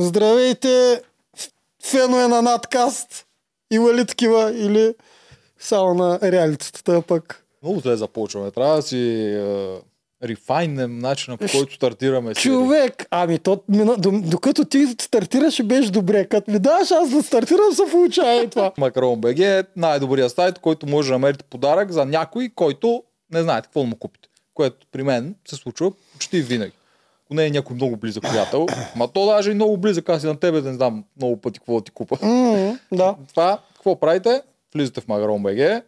Здравейте, фенове на надкаст. Има ли такива или само на реалитетата пък? Много зле започваме. Трябва да си е, рефайнем начина по който стартираме. серии. Човек, ами то, докато ти стартираш беше добре. Като ми даваш аз да стартирам, се получава и това. Макарон БГ е най-добрият сайт, който може да намерите подарък за някой, който не знаете какво да му купите. Което при мен се случва почти винаги. Ако не е някой много близък приятел, ма то даже и много близък, аз и на тебе да не знам много пъти какво да ти купа. М, да. Това, какво правите? Влизате в Магарон БГ,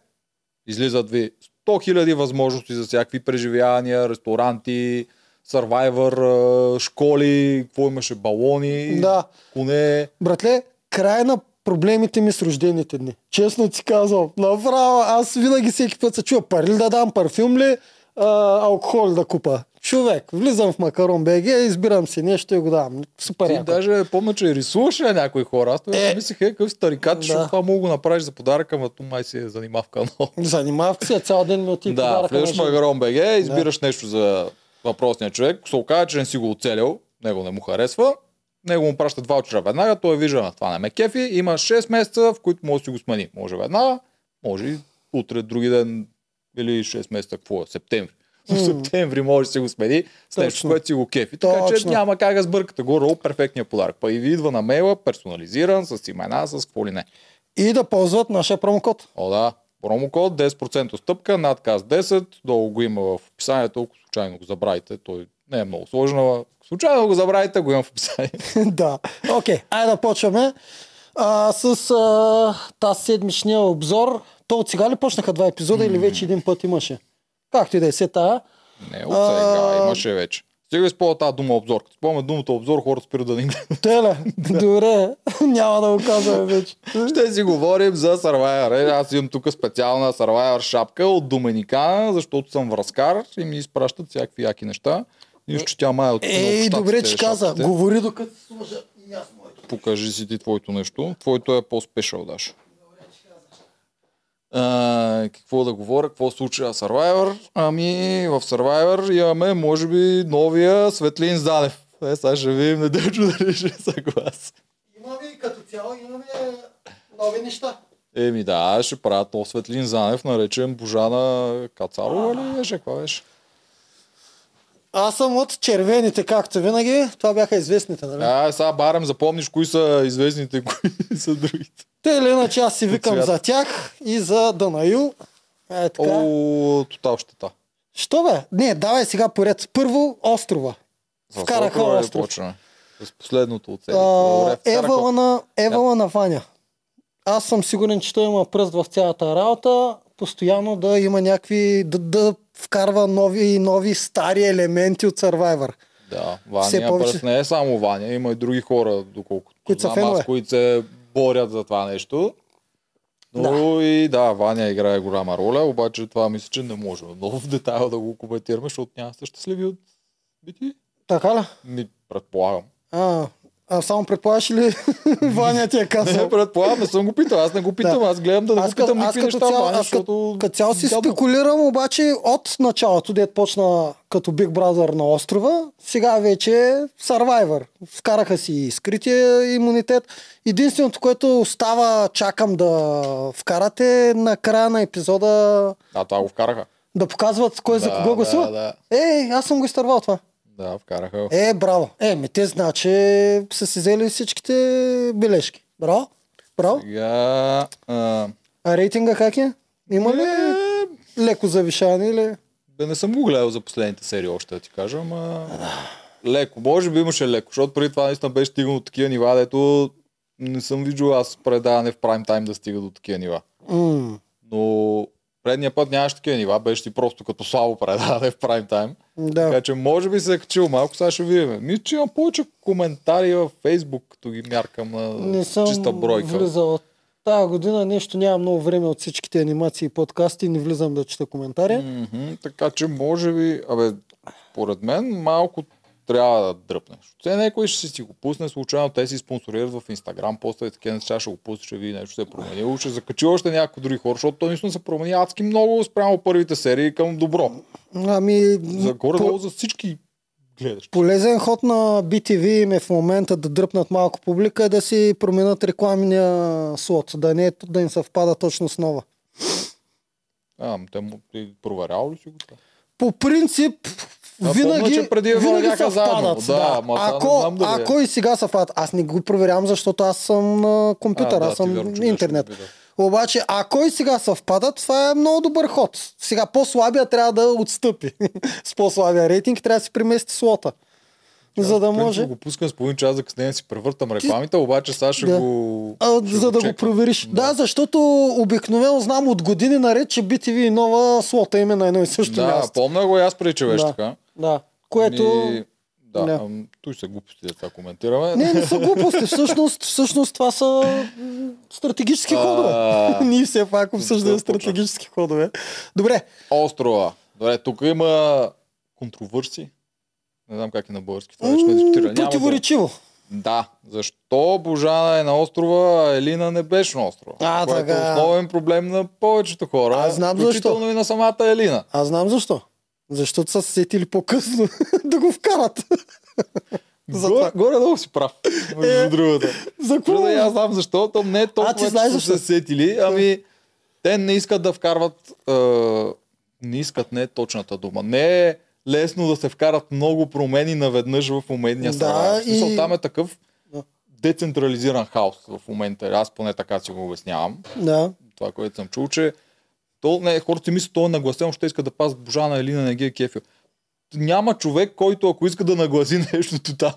излизат ви 100 000 възможности за всякакви преживявания, ресторанти, Survivor, школи, какво имаше, балони, Да. коне. Братле, край на проблемите ми с рождените дни. Честно ти казвам. Направо, аз винаги всеки път се чува пари ли да дам, парфюм ли, а, алкохол да купа. Човек, влизам в Макарон БГ, избирам си нещо и го давам. Супер Ти яко. даже помня, че рисуваше на някои хора. Аз тогава Е. си мислех, е, какъв старикат, Да. защото това мога го направиш за подарък, ама то май си е занимавка много. Занимавка се цял ден ми отиде Да, влизаш в. Магарон БГ, избираш нещо за въпросния човек, се окаже, че не си го оцелил, него не му харесва, него му пращат ваучера веднага, той вижда, на това не ме кефи, има 6 месеца, в които може да си го смени. Може веднага, може и утре, други ден или 6 месеца, какво е, септември. В септември може да си го смени с нещо, което си го кефи. Така че Точно. няма как да сбъркате горе перфектния подарък. Па и ви идва на мейла, персонализиран, с имена, с какво ли не. И да ползват нашия промокод. О, да. Промокод 10% отстъпка, надказ 10, долу го има в описанието, ако случайно го забравите, той не е много сложно, случайно го забравите, го има в описанието. да. Окей, айде да почваме а, с а, тази седмичния обзор. То от сега ли почнаха два епизода или вече един път имаше? Както и да е се тая. Не, от сега, А. имаше вече. Сега използва тази дума обзор. Като спомня думата обзор, хората спират да ни гледат. Теле, добре, няма да го казваме вече. Ще си говорим за Survivor. Е, Аз имам тук специална Survivor шапка от Доминикана, защото съм връзкар и ми изпращат всякакви яки неща. Нищо, че тя май е от Ей, добре, щатите, че каза. Говори докато сложа и аз моето. Покажи си ти твоето нещо. Твоето е по-спешъл, Даш. А, какво да говоря, какво случва в Survivor? Ами, в Survivor имаме, може би, новия Светлин Занев. Е, сега ще видим Недежо дали ще е съгласен. Имаме като цяло, имаме нови неща. Еми да, ще правят нов Светлин Занев, наречен Божана Кацарова ли беше? Каква беше? Аз съм от червените, както винаги. Това бяха известните, нали? А, сега барем, запомниш кои са известните, кои са другите. Те или иначе аз си викам за тях и за Данаил. Е, така. О, тотал щета. Що бе? Не, давай сега поред. Първо острова. С Вкараха острова ли остров. почваме? С последното от Евала на, Евала на Ваня. Аз съм сигурен, че той има пръст в цялата работа. Постоянно да има някакви... Да, да вкарва нови, нови стари елементи от Survivor. Да, Ваня повече- повече... не е само Ваня, има и други хора, доколкото Които знам аз, които се борят за това нещо. Но и да, Ваня играе голяма роля, обаче това мисля, че не можем много в детайл да го коментираме, защото няма сте щастливи от бити. Така ли? Ми, предполагам. А, а само предполагаш ли Ваня ти е Не, казал? предполагам, не съм го питал. Аз не го питам, аз гледам да не Аз, питам никакви неща, цяло, Ваня, аз защото... като цяло си гадно. спекулирам, обаче от началото, дет почна като Big Brother на острова, сега вече е Survivor. Вкараха си скрития имунитет. Единственото, което остава, чакам да вкарате на края на епизода Да, това го вкараха. да показват кой за Да, кого гласува. Да, да, Ей, аз съм го изтървал това. Да, вкараха. Е, браво. Е, ми те значи са си взели всичките бележки. Браво. Браво. Сега... А... А рейтинга как е? Има ли Е, леко завишаване или? Бе, не съм го гледал за последните серии още, да ти кажа, ама... леко. Може би имаше леко, защото преди това наистина беше стигнал до такива нива, дето не съм виждал аз предаване в прайм тайм да стига до такива нива. М, Но предния път нямаше такива нива, беше ти просто като слабо предаване в прайм тайм. да. Така че може би се е качил малко, сега ще видим. Мисля, че имам повече коментари във Фейсбук, като ги мяркам на Не съм чиста бройка. влизал. Тая година нещо нямам много време от всичките анимации и подкасти, не влизам да чета коментари. Мгм, така че може би, абе, поред мен малко трябва да дръпнеш. Те някой ще си го пусне, случайно те си спонсорират в Инстаграм, после такива неща ще го пусне, ще види нещо се е променило, ще закачи още някои други хора, защото той наистина се промени адски много спрямо първите серии към добро. Ами, За горе-долу за всички гледаш. Полезен ход на BTV им е в момента да дръпнат малко публика и да си променят рекламния слот, да не е, да им съвпада точно с нова. А, ама те му ти проверял ли си го? По принцип, Да, винаги, помня, преди винаги съвпадат. Да, сега не ако, знам дали е. ако и сега съвпадат, аз не го проверявам, защото аз съм на компютър, А, аз да, съм на интернет. Обаче, ако и сега съвпадат, това е много добър ход. Сега по-слабия трябва да отстъпи. с по-слабия рейтинг трябва да си премести слота. За да може. го пускам с половин час да си превъртам рекламите, обаче сега ще Да. го... А, ще за да го провериш. Да. защото обикновено знам от години наред, че BTV и нова слота им е на едно и също Да, място. помня го и аз преди, че беше Да. така. Да. Което... Ми... Да, Да. ам, той са глупости да коментираме. Не, не са глупости. Всъщност, всъщност това са стратегически ходове. Ние все пак обсъждаме да стратегически ходове. Добре. Острова. Добре, тук има контровърси. Не знам как е на български. Това вече не дискутира. Противоречиво. Да. Защо Божана е на острова, а Елина не беше на острова? А, което така. е основен проблем на повечето хора. Аз знам защо. и на самата Елина. Аз знам защо. Защото са се сетили по-късно да го вкарат. За Горе, горе долу си прав. Между Е, другото. За и аз знам защо. То не е толкова, ти че знаеш са защо? се сетили, ами те не искат да вкарват а, не искат, не е точната дума. Не е лесно да се вкарат много промени наведнъж в моментния Да, и- Смисъл, там е такъв децентрализиран хаос в момента. Аз поне така си го обяснявам. Да. Това, което съм чул, че то, не, хората си мислят, то е нагласено, ще иска да пазят Божана Елина, не ги е кефил. Няма човек, който ако иска да нагласи нещото там,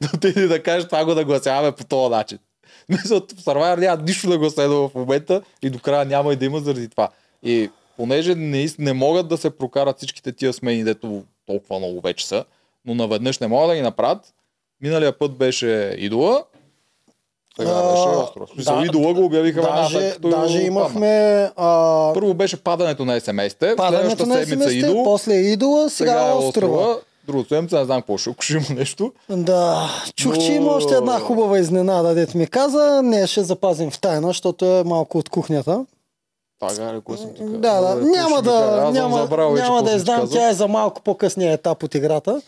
да отиде да каже, това го нагласяваме по този начин. Мисля, в Survivor няма нищо да го следва в момента и до края няма и да има заради това. И понеже не, не могат да се прокарат всичките тия смени, дето толкова много вече са, но наведнъж не могат да ги направят, миналия път беше идола, сега беше Смисъл, да, идола го обявиха веднага, Даже, като даже падна. имахме а, Първо беше падането на СМС-те, падането на седмица идол, после идола, сега, сега е острова. Другата седмица не знам какво ще, ще има нещо. Да, чух, Но- че има още една хубава изненада, дет ми каза. Не, ще запазим в тайна, защото е малко от кухнята. Тага, кой съм ти казал? Да, да, какво няма да, Аз съм няма, забравил вече няма да я съм знам, тя е за малко по-късния етап от играта.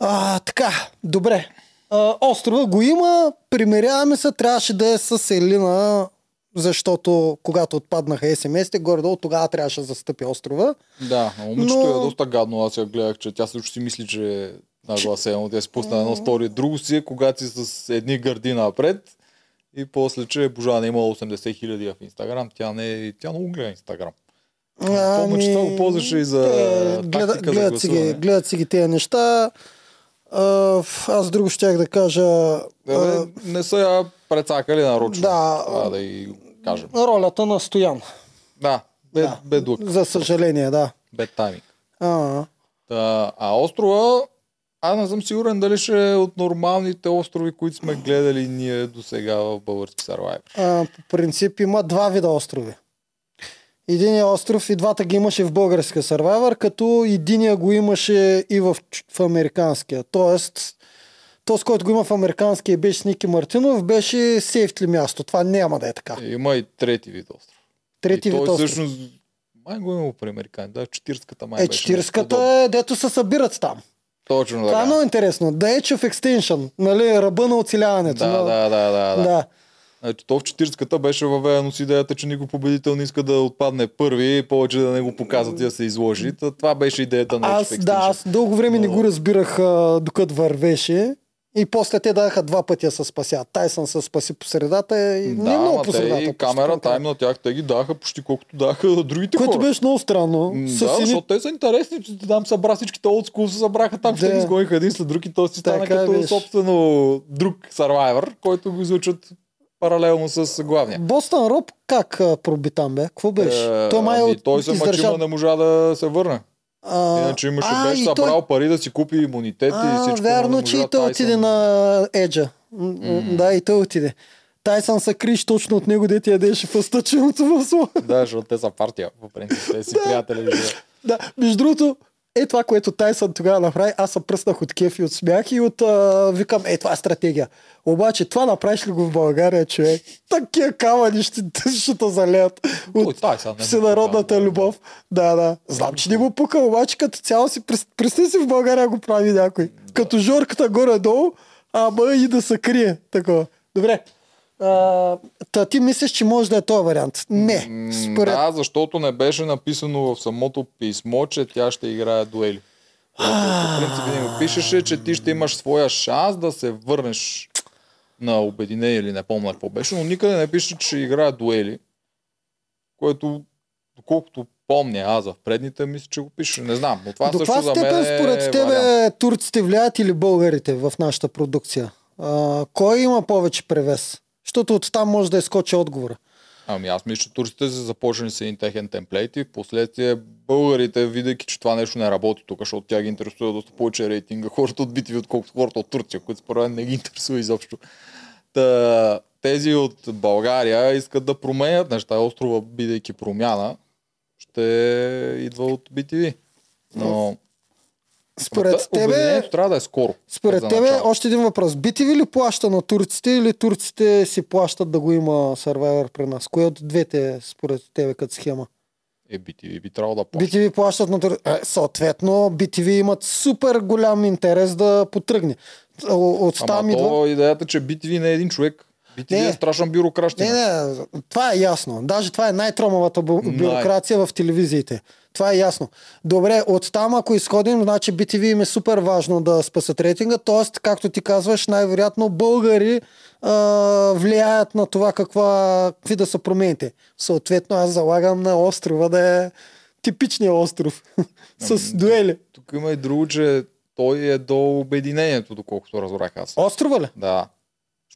А, така, добре. А, острова го има, примеряваме се, трябваше да е с Елина, защото когато отпаднаха СМС-те, горе-долу тогава трябваше да застъпи острова. Да, но момичето Но- е доста гадно. Аз я гледах, че тя също си мисли, че е нагласено. Тя си пусна едно стори. Друго си е, когато си с едни гърди напред и после, че Божана има 80 хиляди в Инстаграм. Тя не е... Тя много гледа Инстаграм. Помня, че това го ползваше и за те тактика гледа, за гледат, си ги, гледат си ги тези неща. А, аз друго щях да кажа. Да, а, бе, не са я прецакали нарочно. Да. Това да и кажем. ролята на Стоян. Да, бе, Да. лък, За съжаление, да. бед тайминг. А, а острова, аз не съм сигурен дали ще е от нормалните острови, които сме гледали ние до сега в български Survivor. а, по принцип има два вида острови. Единия остров и двата ги имаше в българския сървайвър, като единия го имаше и в, в американския. Тоест, то с който го има в американския беше с Ники Мартинов, беше сейфтли място. Това няма да е така. Има и трети вид остров. Трети и вид той остров. всъщност, май го има при американци. Да, 40-ката май Е, беше нещо 40-ката подобно. е, дето се събират там. Точно Това е така. много интересно. The Edge of Extinction, нали, ръба на оцеляването. Да, да, да, да, да. да. Значи, то в 40-ката беше въведено с идеята, че никой победител не иска да отпадне първи повече да не го показват и да се изложи. Та, това беше идеята на Аз, да, аз дълго време не Но- го разбирах докато вървеше. И после те даха два пътя се спасят. Тайсън се спаси по средата и Да, не много по средата. и камера тайм на тях, те ги даха почти колкото даха другите Което хора. беше много странно. М, Да, едни- защото те са интересни, че там събра всичките олдскул, се събраха там, ще Да. ги изгониха един след друг и то си стана Така като беше. собствено друг Survivor, който го излучат паралелно с главния. Бостън Роб как проби там, бе? Какво беше? Е, той май ами, от- той се издържа- мъчи, но не можа да се върне. А, Иначе имаше, а, беше и той- събрал пари да си купи имунитет и А, всичко. вярно, че и той отиде на Еджа. М, Да, и той отиде. Тайсън се криш точно от него, дете ядеше фъстъченото в сло. Да, защото те са партия, по принцип. Те си приятели. Да, между другото, е това, което Тайсън тогава направи, аз се пръснах от кеф и от смях и от а, викам, е, това е стратегия. Обаче това направиш ли го в България, човек? Такива камъни ще, ще те залеят от Тайсън всенародната пука. любов. Да, да. Знам, че не му пука, обаче като цяло си, прес- представи си в България го прави някой. Като жорката горе-долу, ама и да се крие. Такова. Добре. А, та ти мислиш, че може да е този вариант? Не. Според... Да, защото не беше написано в самото писмо, че тя ще играе дуели. По принцип не пишеше, че ти ще имаш своя шанс да се върнеш на обединение или не помня какво беше, но никъде не пише, че играе дуели. Което, доколкото помня аз в предните, мисля, че го пише. Не знам, но това До също за мен е според тебе вариант. турците влияят или българите в нашата продукция? А, кой има повече превес? Защото оттам може да изкочи отговора. Ами аз мисля, че турците са започнали с един техен темплейт и в последствие българите, видяки, че това нещо не работи тук, защото тя ги интересува доста повече рейтинга хората от битви, отколкото хората от Турция, които според мен не ги интересува изобщо. Та, тези от България искат да променят неща. Острова, бидейки промяна, ще идва от BTV. Но Според тебе, трябва да е скоро. според тебе още един въпрос. Би ти ви ли плаща на турците или турците си плащат да го има Survivor при нас? Кое от двете е според тебе като схема? Е, BTV би трябвало да плаща. BTV плащат на турците. Е, съответно, BTV имат супер голям интерес да потръгне. От там Ама идва... то идеята, че BTV не е един човек. BTV Не. е страшен бюрокращина. Не, не, това е ясно. Даже това е най-тромавата бу- Най- бюрокрация в телевизиите. Това е ясно. Добре, оттам ако изходим, значи BTV им е супер важно да спасат рейтинга, т.е. както ти казваш, най-вероятно българи а, влияят на това каква, какви да са промените. Съответно, аз залагам на острова да е типичният остров с дуели. Тук има и друго, че той е до обединението, доколкото разбрах аз. Острова ли? Да.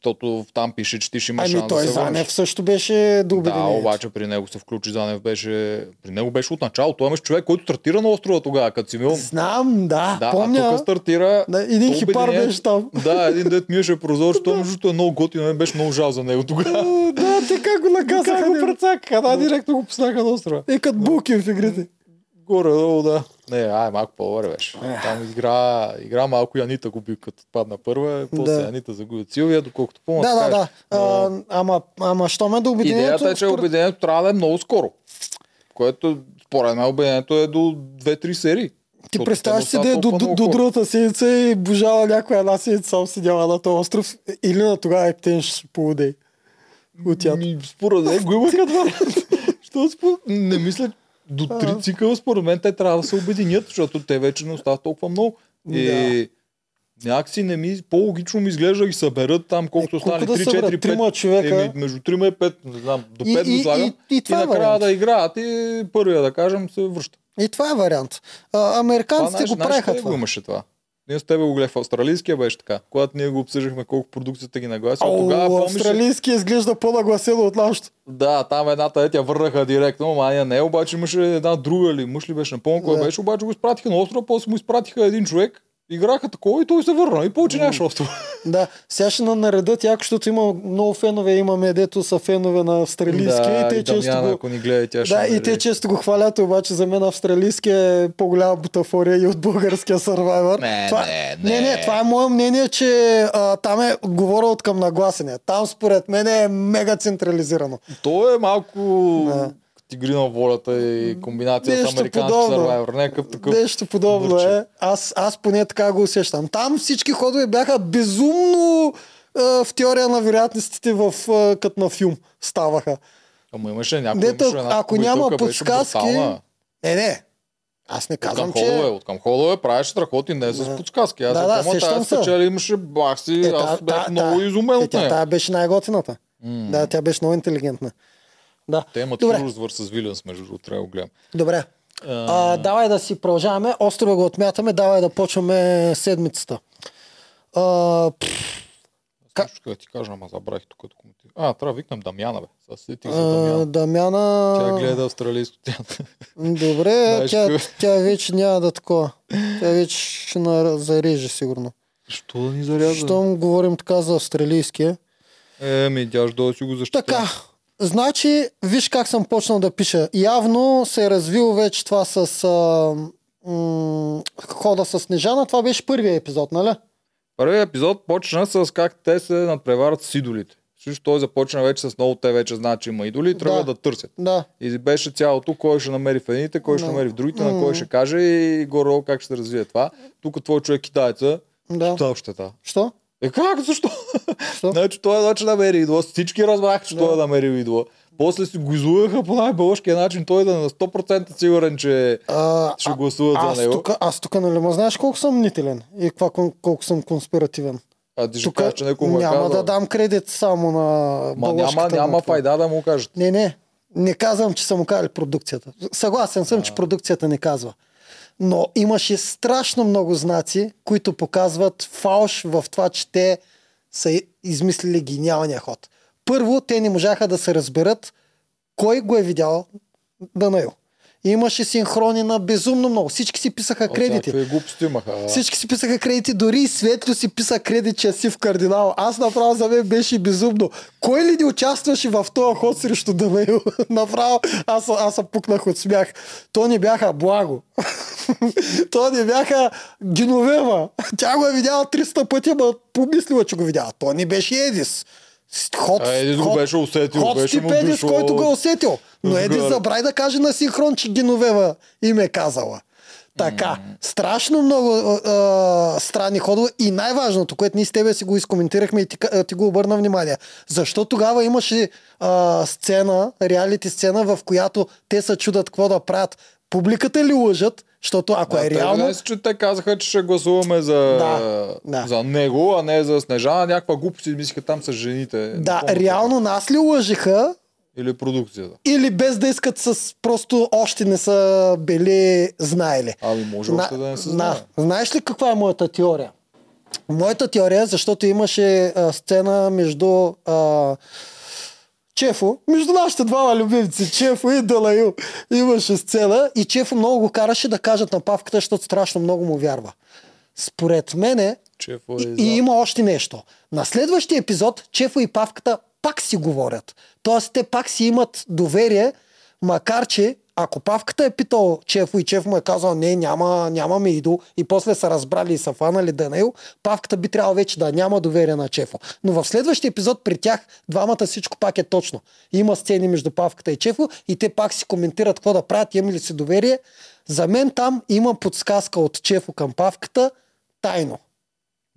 Защото там пише, че ти ще имаш Ами шанс той да се Занев също беше до Да, обаче при него се включи Занев беше... При него беше от начало. Той имаш човек, който стартира на острова тогава, като си мил. Знам, да, Да, помня. а тук стартира... Да, един хипар беше там. Да, един дет миеше прозор, що между е много готино, мен беше много жал за него тогава. Да, те как го наказаха. Как го прецакаха, да, директно го пуснаха на острова. Е, като булки в игрите. Горе, долу, да. Не, ай, малко по-добре беше. Там игра, игра малко и Анита го би като падна първа, после Да. Анита загуби от Силвия, доколкото помня. Да, да, да. А, ама, ама, що ме до обединението? Идеята е, че обединението трябва да е много скоро. Което, според мен, обединението е до 2-3 серии. Ти представяш си да е до, до, до другата седмица и божала някоя една седмица само седяла на този остров или на тогава Ептенш полудей. От ято. Ми, Според мен го има като. Що. Не мисля, до три цикъла според мен те трябва да се обединят, защото те вече не остават толкова много. И някакси не ми, по-логично ми изглежда да ги съберат там, колкото Е, стане да 3, съберат? 4, 5. Трима човека? Еми, между 3 и 5, не знам, до И- 5 и- го слагам. и- и това е накрая да играят и първия, да кажем, се връща. И това е вариант. А, Това, американците знаеш, го правиха къде това. го имаше това. Ние с тебе го гледах в австралийския беше така. Когато ние го обсъждахме колко продукцията ги наглася, О, тогава помниш, австралийски изглежда по-нагласено от нашото. Да, там едната е, тя върнаха директно, ама не, обаче имаше една друга ли, мъж ли беше, помня кой беше, обаче го изпратиха на острова, после му изпратиха един човек, играха такова и той се върна и повече нямаше острова. Да, сега ще на наредат яко, защото има много фенове, имаме дето са фенове на австралийски и те често Дамяна, го... ако ни гледа, тя ще Да, и те често го хвалят, обаче за мен австралийски е по-голяма бутафория и от българския Survivor. Не, това, не, не, не, не. това е мое мнение, че а, там е, говоря от към нагласене. Там според мен е мега централизирано. То е малко Да. Тигри на волята и комбинация с Нещо американски подобно. Survivor. Някакъв такъв. Нещо подобно върче. е. Аз, аз поне така го усещам. Там всички ходове бяха безумно а, в теория на вероятностите в, а, като на филм ставаха. Ама имаше някой, Дето, имаше една ако няма подсказки. Не, не. Аз не От казвам, към че... ходове, от към ходове правиш страхоти, не с Да. подсказки. Аз Да, да, да, сещам се. спечели имаше бах си, Е, аз та- бях та- много та- изумен Е, от нея. тя беше най-готината. М. Да, тя беше много интелигентна. Да. Те имат Добре. развър с Вилянс, между другото, трябва да го гледам. Добре. А, давай да си продължаваме. Острова го отмятаме. Давай да почваме седмицата. А, Как? Нещо да ти кажа, ама забравих тук. като коментирам. А, трябва да викнем Дамяна, бе. Сега се сетих за а, Дамяна. Дамяна... Тя гледа австралийско театър. Добре, Знаеш тя, тя вече няма да такова. Тя вече ще на, зареже сигурно. Що да ни заряза? Щом говорим така за австралийския. Еми, тя ще да си го защитя. Така, значи, виж как съм почнал да пиша. Явно се е развил вече това с а, м- хода с Снежана, това беше първия епизод, нали? Първият епизод почна с как те се надпреварват с идолите. Също той започна вече с много, те вече знаят, че има идоли и тръгват Да. да търсят. Да. И беше цялото, кой ще намери в едните, кой ще Да. намери в другите, на кой ще каже и горе как ще развие това. Тук твой човек китайца, Да. та. Що? Е как? Защо? Що? значи той вече намери идола. Всички разбраха, че Да. той е намерил идола. После си го излъгаха по най-бълъжкия начин. Той да е на 100% сигурен, че А, ще а- гласуват аз за него. тук, аз тук, нали, ма знаеш колко съм мнителен и каква, колко съм конспиративен. А ти ще кажеш, че някой му е няма казал. да дам кредит само на Ма няма, няма файда да му кажат. Не, не. Не казвам, че са му казали продукцията. Съгласен съм, че продукцията не казва. Но имаше страшно много знаци, които показват фалш в това, че те са измислили гениалния ход. Първо, те не можаха да се разберат кой го е видял Данаил. Имаше синхрони на безумно много. Всички си писаха кредити. Всякакви глупости имаха. а. Всички си писаха кредити, дори и Светло си писа кредит, че си в кардинал. Аз направо за мен беше безумно. Кой ли не участваше в този ход срещу Данаил? направо аз, аз се пукнах от смях. То не бяха благо. То не бяха Геновева. Тя го е видяла 300 пъти, ма помислила, че го видяла. То не беше Едис. Ход, А, Едис го беше усетил, Ход беше му дошло който го е усетил. Но отгоре. забрави да каже на синхрон, че Геновева им е казала. Така, страшно много а, странни ходове и най-важното, което ние с тебе си го изкоментирахме и ти, ти го обърна внимание. Защо тогава имаше а, сцена, реалити сцена, в която те се чудат какво да правят? Публиката ли лъжат? Защото ако Да, е реално... днес, че те казаха, че ще гласуваме за, Да, да. за него, а не за Снежана. Някаква глупост измислиха там с жените. Да, помня реално нас ли лъжиха. Или продукцията. или без да искат с просто още не са били знаели? Ами може още да не се на- знае. Знаеш ли каква е моята теория? Моята теория, защото имаше а, сцена между а, Чефо, между нашите двама любимци, Чефо и Далаил, имаше сцена и Чефо много го караше да кажат на Павката, защото страшно много му вярва. Според мене Чефо и, е и има още нещо. На следващия епизод Чефо и Павката пак си говорят. Тоест те пак си имат доверие, макар че ако Павката е питал Чефо и Чефо му е казал не, няма, нямаме идол и после са разбрали и са фанали Данаил, Павката би трябвало вече да няма доверие на Чефо. Но в следващия епизод при тях двамата всичко пак е точно. Има сцени между Павката и Чефо и те пак си коментират какво да правят, имали ли си доверие. За мен там има подсказка от Чефо към Павката тайно.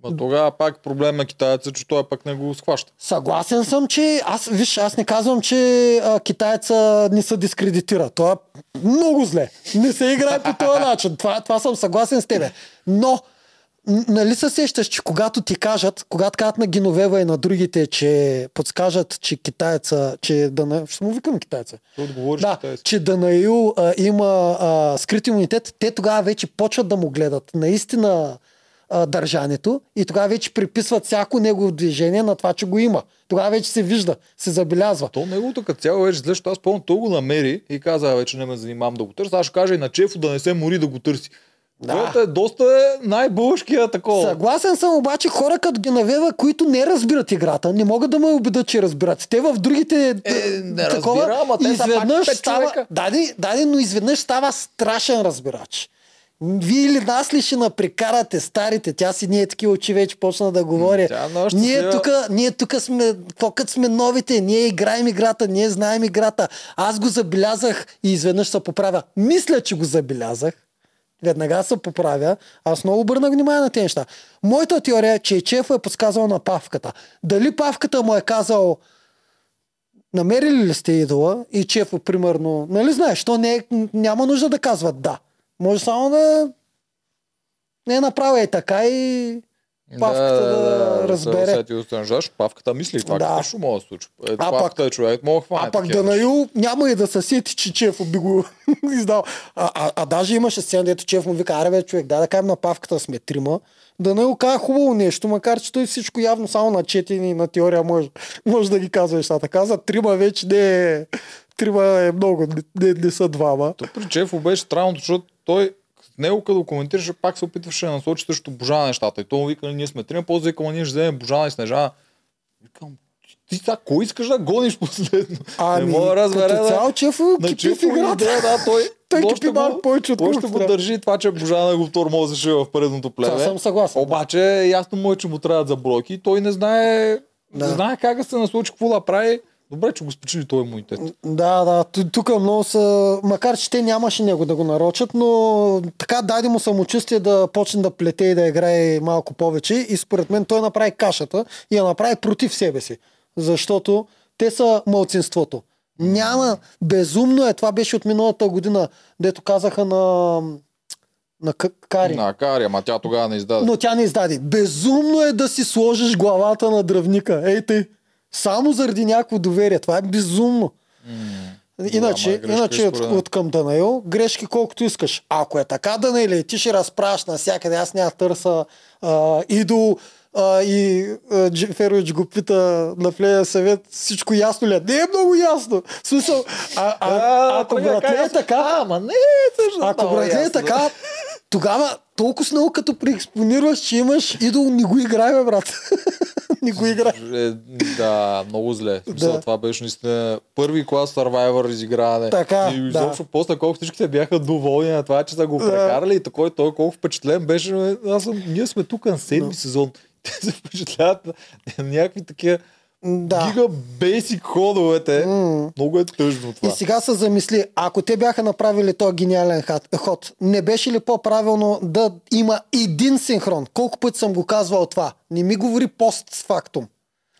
Ма тогава пак проблем на китайца, че той пък не го схваща. Съгласен съм, че аз, виж, аз не казвам, че а, китайца не се дискредитира. Това е много зле. Не се играе по този начин. Това, това съм съгласен с тебе. Но, нали се сещаш, че когато ти кажат, когато кажат на Геновева и на другите, че подскажат, че китайца, че да не... Ще му викам китайца. Да, че Данаил а, има а, скрит имунитет, те тогава вече почват да му гледат наистина а, държането и тогава вече приписват всяко негово движение на това, че го има. Тогава вече се вижда, се забелязва. То неговото като цяло беше защото аз помня, той го намери и каза, «А, вече не ме занимавам да го търся. Аз ще кажа и на Чефо да не се мори да го търси. Да. Да. е доста е най-бълшкия такова. Съгласен съм обаче хора като Генавева, които не разбират играта, не могат да ме убедят, че разбират. Те в другите Е, не разбира, ама те са пак изведнъж става, човека. даде, даде, но изведнъж става страшен разбирач. Вие или нас ли ще напрекарате старите? Тя си ние такива очи вече почна да говори. Ние тук, ние тук сме, като сме новите, ние играем играта, ние знаем играта. Аз го забелязах и изведнъж се поправя. Мисля, че го забелязах. Веднага се поправя. Аз много обърнах внимание на тези неща. Моята теория е, че Чефо е подсказал на Павката. Дали Павката му е казал намерили ли сте идола и Чефо, примерно, нали знаеш, то не е, няма нужда да казват да. Може само да не е направил и така и Павката да, разбере. Да, да, да, защото Павката мисли, това Да. да. нещо може да случи. Е, А Павката е човек, мога да хване А неща. Данаил няма и да се сети, че Чефо би го издал. А, а, а даже имаше сцена, дето Чеф му вика, аре бе, човек, дай да кажем на Павката сме трима. Данаил каза хубаво нещо, макар че той всичко явно само на четене и на теория може, може да ги казва нещата. Каза трима вече не е... Трима е много, не, не, не са двама. То при Чефо беше странното, защото той с него като коментираше, пак се опитваше да насочи срещу Божана нещата. И той му вика, ние сме три, после вика, «Ама ние ще вземем Божана и Снежана. Викам, ти сега кой искаш да гониш последно? Ами, не мога да разбера като да... цяло Чефо на кипи в играта. да, той, Той кипи малко повече, Той ще го трябва. държи това, че Божана го тормозеше в предното племе. Това съм съгласен. Обаче ясно му е, че му трябват за бройки. Той не знае, Да. не знае как да се насочи, какво да прави. Добре, че го спечели той имунитет. Да, да, ту- тук много са, макар че те нямаше него да го нарочат, но така даде му самочувствие да почне да плете и да играе малко повече и според мен той направи кашата и я направи против себе си, защото те са мълцинството. Няма, безумно е, това беше от миналата година, дето казаха на, на Кари. На Кари, ама тя тогава не издаде. Но тя не издаде. Безумно е да си сложиш главата на дръвника. Ей ти. Само заради някакво доверие. Това е безумно. Иначе, ама е иначе от, от към Данаил, грешки колкото искаш. Ако е така, Данаил, и ти ще разправяш навсякъде, аз няма търса а, идол а, и а, Джеферович го пита на плея съвет, всичко ясно ли е? Не е много ясно. В смисъл, а, а, ако братле е така, Ама не, също. ако братле е така, тогава толкова много като преекспонираш, че имаш идол, не го играй, бе, брат. не го играй. Е, да, много зле. Да. Това беше наистина първи клас Survivor изиграване. Така, и да. изобщо после колко всички се бяха доволни на това, че са го Да. прекарали и такой той колко впечатлен беше. бе, Аз съм, ние сме тук на седми сезон. Те се впечатляват на някакви такива Да. гига бейсик ходовете. Много е тъжно И това. сега се замисли, ако те бяха направили този гениален ход, не беше ли по-правилно да има един синхрон? Колко пъти съм го казвал това? Не ми говори постфактум.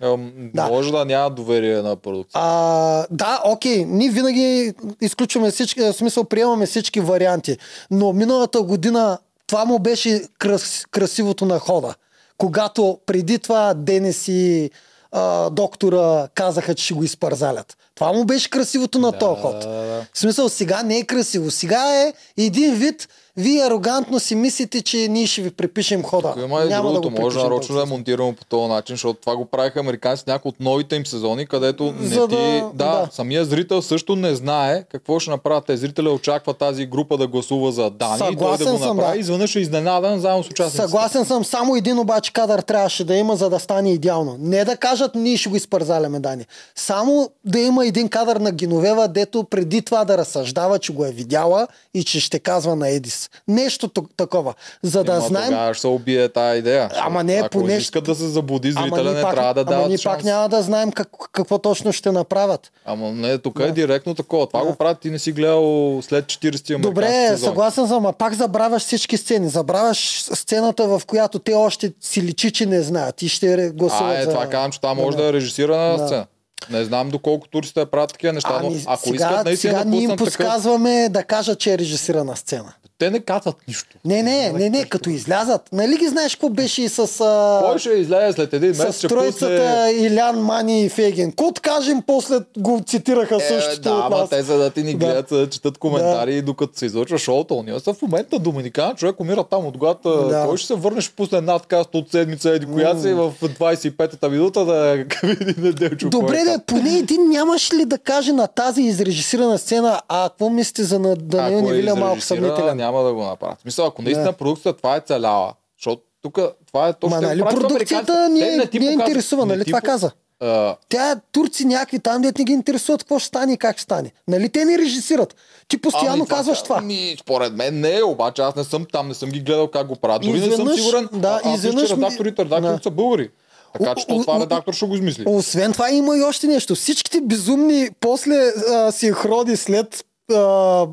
Ам, Да. Може да няма доверие на продукция. А, да, окей, ние винаги изключваме всички, в смисъл приемаме всички варианти, но миналата година това му беше крас, красивото на хода. Когато преди това Денис и а, доктора казаха, че ще го изпързалят. Това му беше красивото на Да, този ход. В смисъл, сега не е красиво. Сега е един вид, вие арогантно си мислите, че ние ще ви припишем хода. Тук има и Няма другото, го може нарочно да е монтирано по този начин, защото това го правиха американците някои от новите им сезони, където не ти... да- Да, да. самия зрител също не знае какво ще направят. Те зрителя очаква тази група да гласува за Дани и той да Съгласен го съм, направи. да. Изведнъж е изненадан заедно с участниците. Съгласен съм, само един обаче кадър трябваше да има, за да стане идеално. Не да кажат, ние ще го изпързаляме, Дани. Само да има един кадър на Геновева, дето преди това да разсъждава, че го е видяла и че ще казва на Едис. Нещо т- такова. За да Ема знаем... Тогава ще се убие тази идея. Ама не, Ако поне искат да се заблуди зрителя, не пак, трябва да ама дават ние пак няма да знаем как, какво точно ще направят. Ама не, тук е директно такова. Това го правят, ти не си гледал след 40 Добре, сезони. съгласен съм, а пак забравяш всички сцени. Забравяш сцената, в която те още си личи, че не знаят и ще гласуват А, е, за... това казвам, че това може да е режисирана Да. сцена. Не знам доколко турците правят такива неща, но Ами, ако сега, искат наистина сега да ние им пуснат такъв... подсказваме да кажат, че е режисирана сцена. Те не казват нищо. Не, не, не, не, като излязат. Нали ги знаеш какво беше и с... А... Кой ще излезе след един месец, С ще троицата пусне... Илян, Мани и Феген. Кот кажем, после го цитираха Е, същото да, от нас. те за да ти ни Да. гледат, да четат коментари, докато се излъчва шоуто. Ние са в момента доминикан човек умира там отгоре. Да. Кой ще се върне, ще пусне надкаст от седмица, еди коя си в 25-та минута да види неделчо. Добре, е да, поне един нямаш ли да каже на тази изрежисирана сцена, а какво мислите за на Даниел е Невиля малко съмнителен? Няма да го направят. Смисъл, ако наистина Да. продукцията това е целяла, защото тук това е точно... Ма нали продукцията ни, Те е- ти ни е интересува, не нали това по- каза? А, Тя турци някакви там, дет не ги интересуват какво ще стане и как ще стане. Нали те ни режисират? Ти постоянно ами, казваш това. Ами, според мен не, обаче аз не съм там, не съм ги гледал как го правят. Дори не съм Изведнъж- сигурен. да, а, аз изведнъж че редакторите, редакторите Да. са българи. Така че то това редактор ще го измисли. Освен това има и още нещо. Всичките безумни после а, синхрони след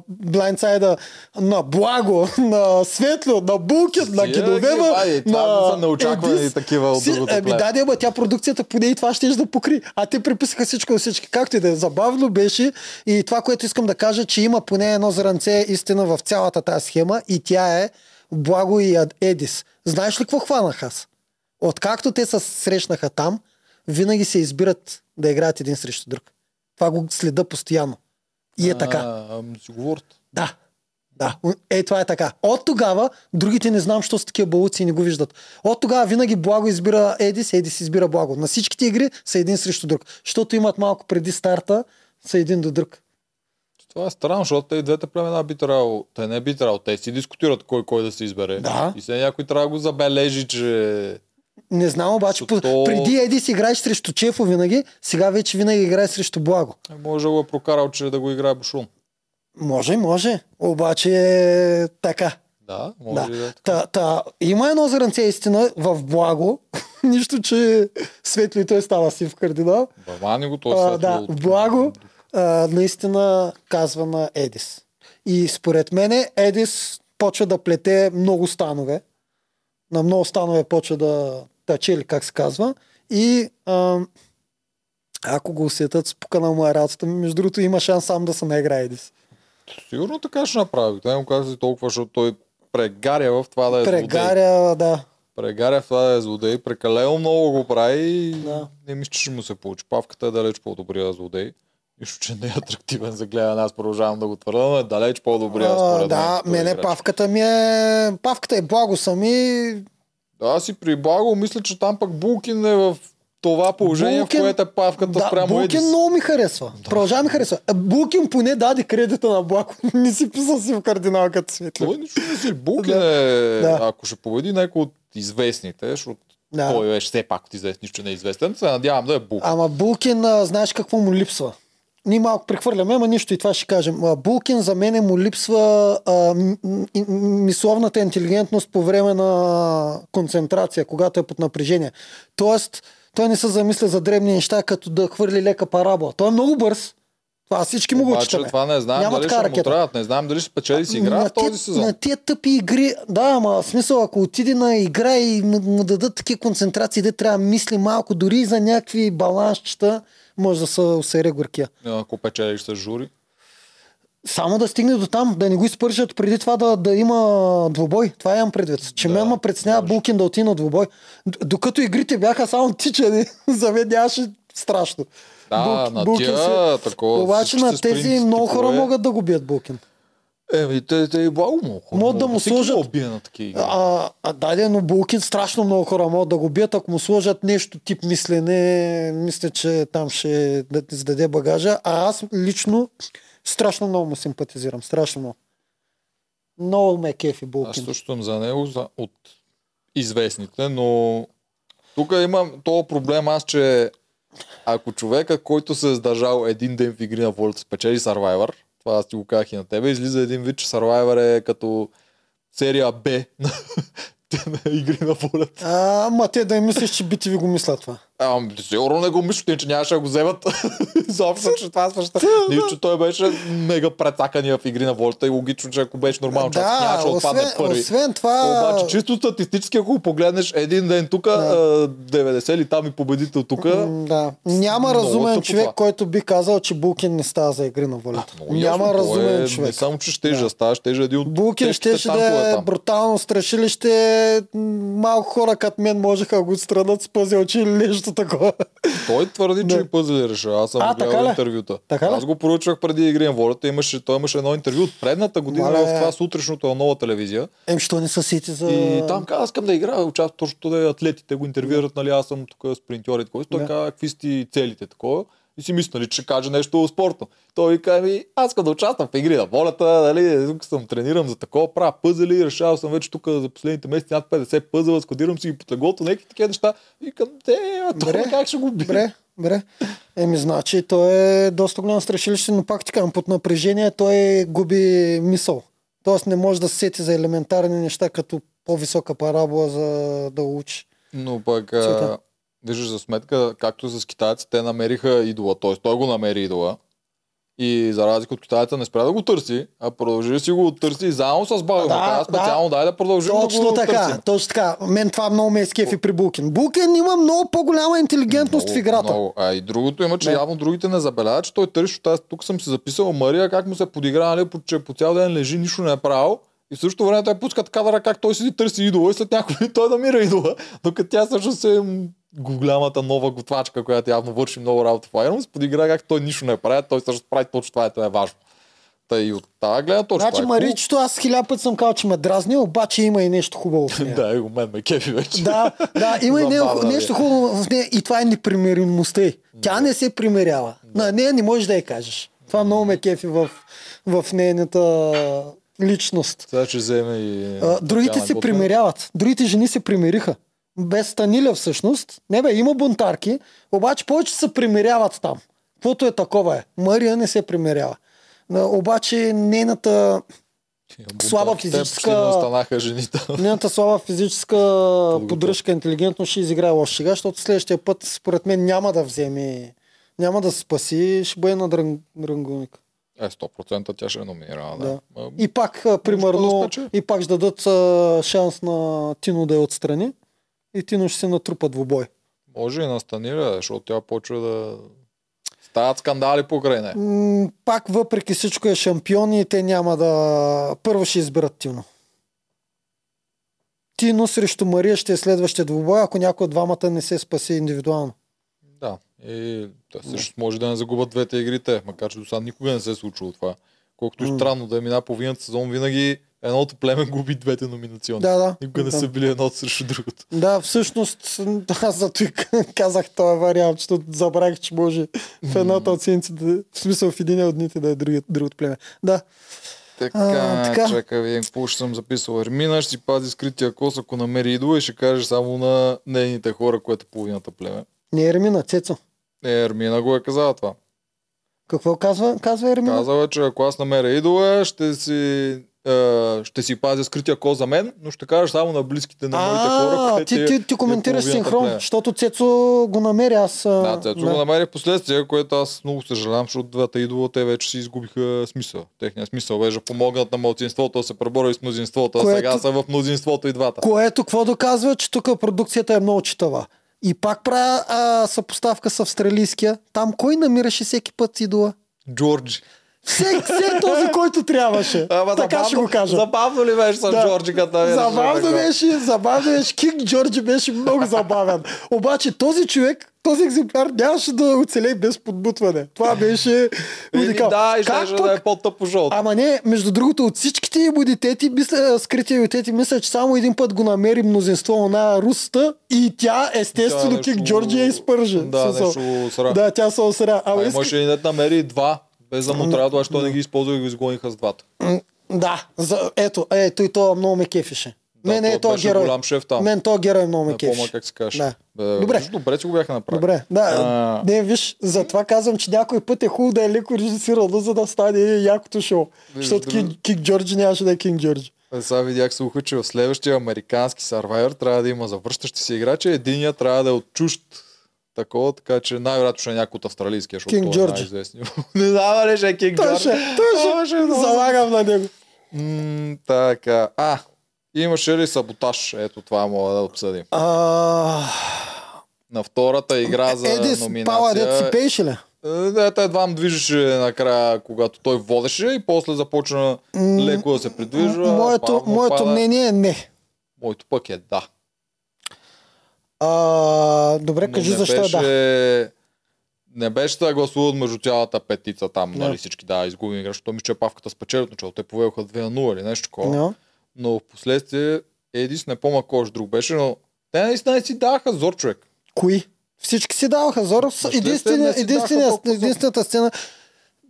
блайндсайда на Благо, на Светло, на Булкет, на Гидовева, ги вади, това на са неочаквани Едис. такива от другото племе. да, да, тя продукцията поне и това ще да покри. А те приписаха всичко на всички. Както и да е. Забавно беше и това, което искам да кажа, че има поне едно зранце истина в цялата тази схема и тя е Благо и Едис. Знаеш ли какво хванах аз? Откакто те се срещнаха там, винаги се избират да играят един срещу друг. Това го следа постоянно. И е така. А, ами си говорят. Да. Да, е, това е така. От тогава, другите не знам, що са такива балуци и не го виждат. От тогава винаги Благо избира Едис, Едис избира Благо. На всичките игри са един срещу друг. Защото имат малко преди старта, са един до друг. Това е странно, защото те и двете племена би трябвало, те не би трябвало, те си дискутират кой кой да се избере. Да. И сега някой трябва да го забележи, че Не знам обаче, по... То- преди Едис играеш срещу Чефо винаги, сега вече винаги играеш срещу Благо. Е, Може да го е прокарал, че да го играе Бушун. Може, може, обаче е така. Да, може Да. да е. Та, та, има едно зранце истина в Благо, нищо, че светло и той става сив кардинал. Бавани го А, това да, Благо а, наистина казва на Едис. И според мене Едис почва да плете много станове. На много станове почва да тачели, как се казва. И а, ако го усетят с пукана му е работата между другото има шанс сам да се наиграе Едис. Сигурно така ще направи. Те му казват толкова, защото той прегаря в това да е злодей. Прегаря, да. Прегаря в това да е злодей. Прекалено много го прави и Да. не мисля, че ще му се получи. Павката е далеч по-добрия злодей. Нищо, че не е атрактивен за гледане. Аз продължавам да го твърда, но е далеч по-добрия. Според мен, да, този мене играч. павката ми е... Павката е благо сами. Да, аз си при Благо мисля, че там пък Булкин е в това положение, Булкин- в което е павката Да, спрямо Булкин Едис. много ми харесва. Продължава ми харесва. Булкин поне даде кредита на Благо. не си писал си в кардинал като светли. Той нищо не си. Булкин е, Да. ако ще победи някой от известните, защото Да. той беше все пак от известни, нищо не е известен, се надявам да е Булкин. Ама Булкин, а, знаеш какво му липсва? Ние малко прехвърляме, ама нищо и това ще кажем. Булкин за мен му липсва а, мисловната интелигентност по време на концентрация, когато е под напрежение. Тоест, той не се замисля за дребни неща, като да хвърли лека парабола. Той е много бърз. Това всички му го Обаче читаме. това не знам Няма дали ще му ракета. трябват, не знам дали ще печели си игра на в този сезон. На тия тъпи игри, да, ама смисъл, ако отиде на игра и му, му дадат такива концентрации, де трябва да мисли малко, дори за някакви балансчета, може да се усере горкия. Ако печелиш с жури. Само да стигне до там, да не го изпържат преди това да, да има двубой. Това имам предвид. Че Да, ме преценява може. Булкин да отиде на двубой. Докато игрите бяха само тичани, за мен нямаше страшно. Да, Булк- на Булкин тия си- такова. Обаче на тези много хора типове- могат да го бият Булкин. Еми, те, те и благо хора. Могат да му сложат- убие на такива. А, а даде, но Булкин страшно много хора могат да го бият, ако му сложат нещо тип мислене, мисля, че там ще да ти зададе багажа. А аз лично страшно много му симпатизирам. Страшно много. Много ме кефи Аз Булкин. също съм за него за, от известните, но тук имам този проблем аз, че ако човека, който се е издържал един ден в игри на волята, спечели Survivor, това аз ти го казах и на тебе, излиза един вид, че Survivor е като серия Б на, игри на волята. А, ма те да им мислиш, че би ти ви го мислят това. Ам, сигурно не го мисля, че нямаше да го вземат. Заобщо, че това свършва. Нищо, че той беше мега прецакания в игри на волята и логично, че ако беше нормално, че да, нямаше да отпадне първи. освен това... Обаче, чисто статистически, ако го погледнеш един ден тук, да. 90 ли там и победител тук, Да. Няма разумен човек, това. който би казал, че Булкин не става за игри на волята. много Няма ясно, той разумен е, човек. Не само, че ще да. става, ще един от Булкин танкове да е брутално страшилище. Малко хора като мен можеха да го странат с пъзелчи или нещо такова. Той твърди, че и пъзели решава. Аз съм А, гледал интервюта. Така? Аз го поручвах преди игри на волята. Имаше, той имаше едно интервю от предната година Мале. в това сутрешното на нова телевизия. Ем, що не са сети за... И там каза, аз искам да играя, участвам точно да е атлетите го интервюират, нали, аз съм тук такова. И Той каза, какви сте целите, такова. И си мисля, нали, че ще каже нещо спортно. Той ви каза, ми, аз искам да участвам в игри на волята, нали, тук съм тренирам за такова, правя пъзели, решавал съм вече тук за последните месеци над 50 пъзела, складирам си ги по теглото, някакви такива неща. И към те, а Бре, как ще го бие? Бре, бре. Еми, значи, той е доста голямо страшилище, но пак ти казвам, под напрежение той губи мисъл. Тоест не може да се сети за елементарни неща, като по-висока парабола, за да учи. Но пък, а, виждаш за сметка, както с китайците, те намериха идола, т.е. той го намери идола. И за разлика от китайца не спря да го търси, а продължи да си го търси и заедно с Бага. Да, Да, специално дай да продължим да Точно го така, търсим. точно така. Мен това много ме е скефи при Булкин. Булкин има много по-голяма интелигентност в играта. Много. А и другото има, че Да. явно другите не забелязат, че той търси, аз тук съм си записал Мария, как му се подигра, нали, че по цял ден лежи, нищо не е правил. И в същото време той пускат кадъра как той седи търси идола и след някой той намира идола, докато тя всъщност е м, голямата нова готвачка, която явно върши много работа в Iron, подигра как той нищо не прави, той всъщност прави точно това, което е важно. Та и от тази гледна точка. Значи това е Маричето аз хиляда път съм казал, че ме дразни, обаче има и нещо хубаво в нея. Да, и у мен ме кефи вече. Да, да, има и не, Забавна ми е. нещо хубаво в нея и това е непримиримостта. Тя не се примирява. На нея не можеш да я кажеш. Това много ме кефи в, в нейната личност. Сега ще вземе и... А, другите се примиряват. Другите жени се примириха. Без Станиля всъщност. Не бе, има бунтарки, обаче повече се примиряват там. Каквото е такова е. Мария не се примирява. Обаче нейната Слаба физическа- жените. Нейната слаба физическа поддръжка, интелигентност ще изиграе лош сега, защото следващия път, според мен, няма да вземе, няма да се спаси, ще бъде на дрън, дрънгуник. Е, 100% тя ще е номинирана. Да. Да. И пак, да примерно, спечели. и пак ще дадат шанс на Тино да е отстрани и Тино ще се натрупа двубой. Може и на Станиля, защото тя почва да стават скандали покрай нея. М, пак, въпреки всичко е шампион и те няма да... Първо ще изберат Тино. Тино срещу Мария ще е следващия двубой, ако някой от двамата не се спаси индивидуално. Да. И те също може да не загубят двете игрите, макар че до сега никога не се е случило това. Колкото и странно да е мина половината сезон, винаги едното племе губи двете номинационни. Да, да. Никога не да. са били едното срещу другото. Да, всъщност, аз зато и казах този вариант, защото забравих, че може в едната от седмиците, да- в смисъл в един от дните да е другият, другото племе. Да, Така, А, така. чакай, видим какво ще съм записал. Ермина ще си пази скрития кос, ако намери идола и ще каже само на нейните хора, което е половината племе. не е Ермина, Цецо. Е, Ермина го е казала това. Какво казва, казва Ермина? Казала е, че ако аз намеря идола, ще си, е, ще си пазя скрития кос за мен, но ще кажа само на близките на моите хора, А, ти, ти, ти коментираш е синхрон, защото Цецо го намери, аз... Да, Цецо го намери в последствие, което аз много съжалявам, защото двата идола те вече си изгубиха смисъл. Техният смисъл беше помогнат на младсинството да се пребори с мнозинството, а сега са в мнозинството и двата. Което какво доказва, че тук продукцията е много читава. И пак правя а, съпоставка с австралийския. Там кой намираше всеки път идола? Джорджи. Всеки, всеки този, който трябваше. така ще го кажа. Забавно ли беше с Да. Джорджи, като намериш Забавно беше, забавно беше. Кинг Джорджи беше много забавен. Обаче този човек, този екземпляр нямаше да оцелее без подбутване. Това беше уникално. да, и ще пък- да е по-тъпо жълто. Ама не, между другото, от всичките имунитети, мисля, скрити имунитети, мисля, че само един път го намери мнозинство на русата и тя, естествено, Тя Кинг Джорджи я изпържа. Да, нещо сра. Да, тя се осря. Ама иска... имаше и да намери два, без да му трябва това, що не ги използва и го изгониха с двата. Да, за, ето, ето и то много ме кефише. Да, Мен е то герой. голям шеф там. Мен то герой много ме Не помня кефише. как се каже. Да. Бе, Добре. виж, Добре, че го бяха направили. Добре, да. А. Не, виж, затова казвам, че някой път е хубаво да е леко режисирано, за да стане якото шоу. Виж, Защото Кинг, Кинг Джорджи нямаше да е Кинг Джорджи. Е, Сега видях слуха, че в следващия американски Survivor трябва да има завръщащи се играчи. Единият трябва да е от чужд такова, така че най-вероятно ще е някой от австралийския, защото Кинг той е най-известният. Не знам дали ще е Кинг Той Джорджи. ще, той ще, е много залагам на него. М, така. А, имаше ли саботаж? Ето това мога да обсъдим. А, На втората игра за Едис Пала, дет си номинация. пееше ли? Е, Ето едва му движеше накрая, когато той водеше и после започна леко да се придвижва. Моето, моето мнение е не. Моето пък е да. А, добре, Но кажи не защо беше, е да. Не беше да гласуват между цялата петица там, Не. нали всички да изгубим игра, защото мисля, че павката спечели от начало. Те повелха 2 на 0 или нещо такова. No. Но в последствие Едис не помня кой друг беше, но те наистина си даха зор човек. Кои? Всички си даваха зор. Толкова зор. единствената сцена